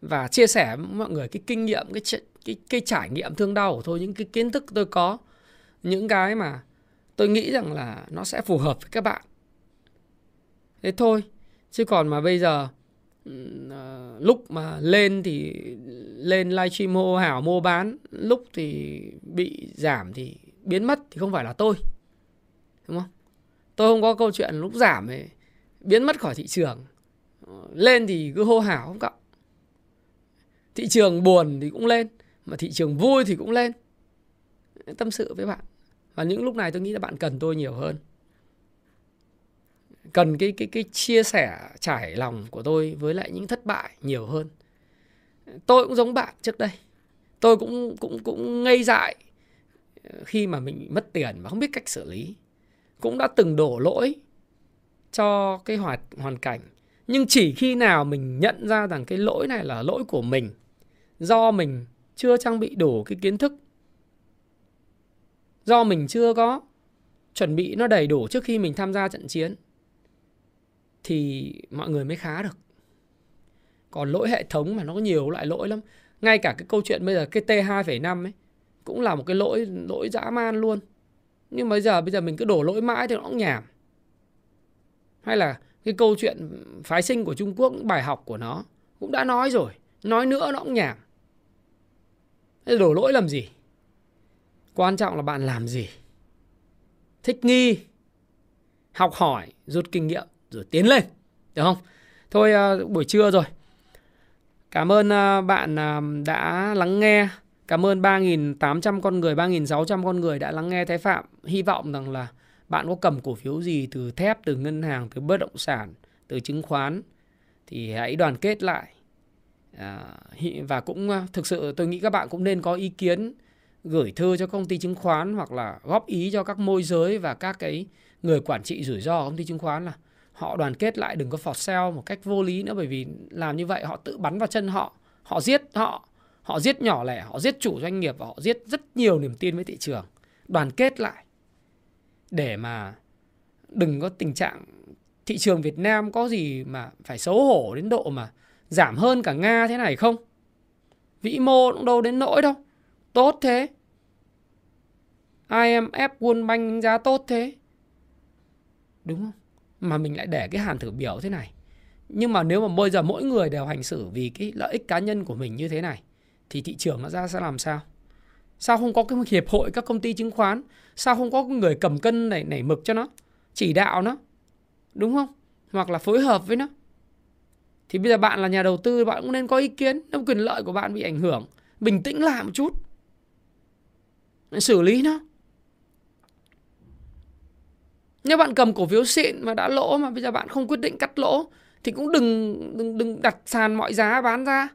Và chia sẻ với mọi người cái kinh nghiệm, cái cái cái trải nghiệm thương đau của tôi, những cái kiến thức tôi có, những cái mà tôi nghĩ rằng là nó sẽ phù hợp với các bạn. Thế thôi. Chứ còn mà bây giờ Ờ, lúc mà lên thì lên livestream hô hào, mua bán, lúc thì bị giảm thì biến mất thì không phải là tôi, đúng không? Tôi không có câu chuyện lúc giảm thì biến mất khỏi thị trường. Ờ, lên thì cứ hô hào không cậu. Thị trường buồn thì cũng lên, mà thị trường vui thì cũng lên. Tâm sự với bạn. Và những lúc này tôi nghĩ là bạn cần tôi nhiều hơn cần cái cái cái chia sẻ trải lòng của tôi với lại những thất bại nhiều hơn. Tôi cũng giống bạn trước đây. Tôi cũng cũng cũng ngây dại khi mà mình mất tiền và không biết cách xử lý. Cũng đã từng đổ lỗi cho cái hoạt, hoàn cảnh. Nhưng chỉ khi nào mình nhận ra rằng cái lỗi này là lỗi của mình, do mình chưa trang bị đủ cái kiến thức, do mình chưa có chuẩn bị nó đầy đủ trước khi mình tham gia trận chiến thì mọi người mới khá được. Còn lỗi hệ thống mà nó có nhiều loại lỗi lắm. Ngay cả cái câu chuyện bây giờ cái T2,5 ấy cũng là một cái lỗi lỗi dã man luôn. Nhưng bây giờ bây giờ mình cứ đổ lỗi mãi thì nó cũng nhảm. Hay là cái câu chuyện phái sinh của Trung Quốc bài học của nó cũng đã nói rồi. Nói nữa nó cũng nhảm. Thế đổ lỗi làm gì? Quan trọng là bạn làm gì? Thích nghi học hỏi rút kinh nghiệm rồi tiến lên được không? Thôi à, buổi trưa rồi. Cảm ơn à, bạn à, đã lắng nghe. Cảm ơn 3.800 con người 3.600 con người đã lắng nghe Thái Phạm. Hy vọng rằng là bạn có cầm cổ phiếu gì từ thép từ ngân hàng từ bất động sản từ chứng khoán thì hãy đoàn kết lại. À, và cũng thực sự tôi nghĩ các bạn cũng nên có ý kiến gửi thư cho công ty chứng khoán hoặc là góp ý cho các môi giới và các cái người quản trị rủi ro công ty chứng khoán là họ đoàn kết lại, đừng có phọt sale một cách vô lý nữa, bởi vì làm như vậy họ tự bắn vào chân họ họ giết họ họ giết nhỏ lẻ, họ giết chủ doanh nghiệp và họ giết rất nhiều niềm tin với thị trường đoàn kết lại để mà đừng có tình trạng thị trường Việt Nam có gì mà phải xấu hổ đến độ mà giảm hơn cả Nga thế này không? Vĩ mô cũng đâu đến nỗi đâu. Tốt thế. IMF World Bank đánh giá tốt thế. Đúng không? Mà mình lại để cái hàn thử biểu thế này. Nhưng mà nếu mà bây giờ mỗi người đều hành xử vì cái lợi ích cá nhân của mình như thế này, thì thị trường nó ra sẽ làm sao? Sao không có cái hiệp hội các công ty chứng khoán? Sao không có người cầm cân này, nảy mực cho nó? Chỉ đạo nó. Đúng không? Hoặc là phối hợp với nó. Thì bây giờ bạn là nhà đầu tư, bạn cũng nên có ý kiến nếu quyền lợi của bạn bị ảnh hưởng. Bình tĩnh lại một chút. Xử lý nó. Nếu bạn cầm cổ phiếu xịn mà đã lỗ mà bây giờ bạn không quyết định cắt lỗ thì cũng đừng đừng đừng đặt sàn mọi giá bán ra.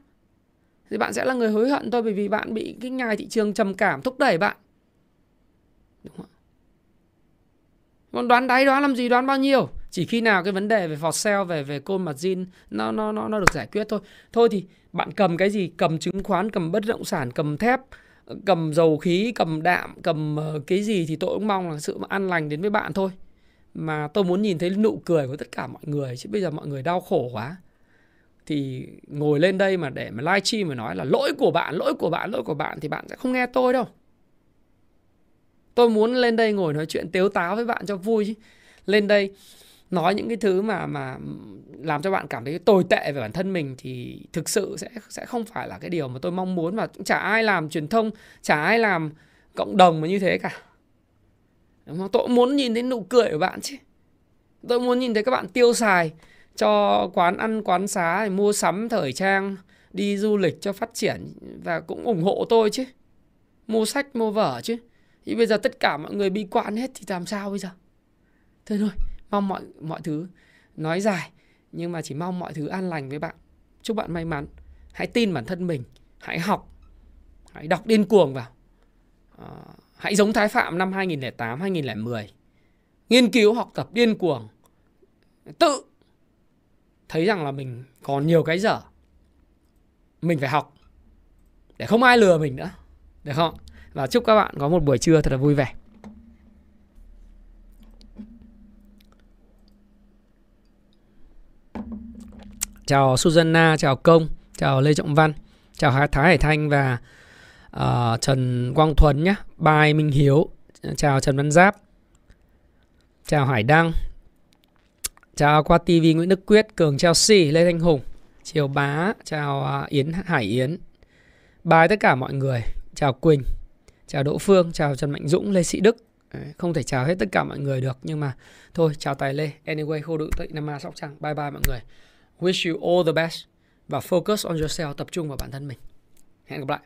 Thì bạn sẽ là người hối hận thôi bởi vì bạn bị cái ngài thị trường trầm cảm thúc đẩy bạn. Đúng không? Còn đoán đáy đoán làm gì đoán bao nhiêu? Chỉ khi nào cái vấn đề về for sale về về côn mặt zin nó nó nó nó được giải quyết thôi. Thôi thì bạn cầm cái gì? Cầm chứng khoán, cầm bất động sản, cầm thép, cầm dầu khí, cầm đạm, cầm ờ, cái gì thì tôi cũng mong là sự an lành đến với bạn thôi mà tôi muốn nhìn thấy nụ cười của tất cả mọi người, chứ bây giờ mọi người đau khổ quá. Thì ngồi lên đây mà để mà live stream mà nói là lỗi của bạn, lỗi của bạn, lỗi của bạn thì bạn sẽ không nghe tôi đâu. Tôi muốn lên đây ngồi nói chuyện tếu táo với bạn cho vui chứ. Lên đây nói những cái thứ mà mà làm cho bạn cảm thấy tồi tệ về bản thân mình thì thực sự sẽ sẽ không phải là cái điều mà tôi mong muốn. Và cũng chả ai làm truyền thông, chả ai làm cộng đồng mà như thế cả. Đúng không? Tôi muốn nhìn thấy nụ cười của bạn chứ. Tôi muốn nhìn thấy các bạn tiêu xài cho quán ăn, quán xá, mua sắm, thời trang, đi du lịch cho phát triển và cũng ủng hộ tôi chứ. Mua sách, mua vở chứ. Thì bây giờ tất cả mọi người bi quan hết thì làm sao bây giờ? Thôi thôi, mong mọi mọi thứ nói dài nhưng mà chỉ mong mọi thứ an lành với bạn. Chúc bạn may mắn. Hãy tin bản thân mình, hãy học, hãy đọc điên cuồng vào. À, Hãy giống Thái Phạm năm 2008, 2010. Nghiên cứu học tập điên cuồng. Tự thấy rằng là mình còn nhiều cái dở. Mình phải học để không ai lừa mình nữa. Được không? Và chúc các bạn có một buổi trưa thật là vui vẻ. Chào Susanna, chào Công, chào Lê Trọng Văn, chào Thái Hải Thanh và uh, Trần Quang Thuấn nhé, Bài Minh Hiếu, chào Trần Văn Giáp, chào Hải Đăng, chào qua TV Nguyễn Đức Quyết, Cường Chelsea, Lê Thanh Hùng, Triều Bá, chào uh, Yến Hải Yến, bài tất cả mọi người, chào Quỳnh, chào Đỗ Phương, chào Trần Mạnh Dũng, Lê Sĩ Đức. Không thể chào hết tất cả mọi người được nhưng mà thôi chào Tài Lê. Anyway, khô đựng tị Nam Ma Sóc Trăng. Bye bye mọi người. Wish you all the best và focus on yourself, tập trung vào bản thân mình. Hẹn gặp lại.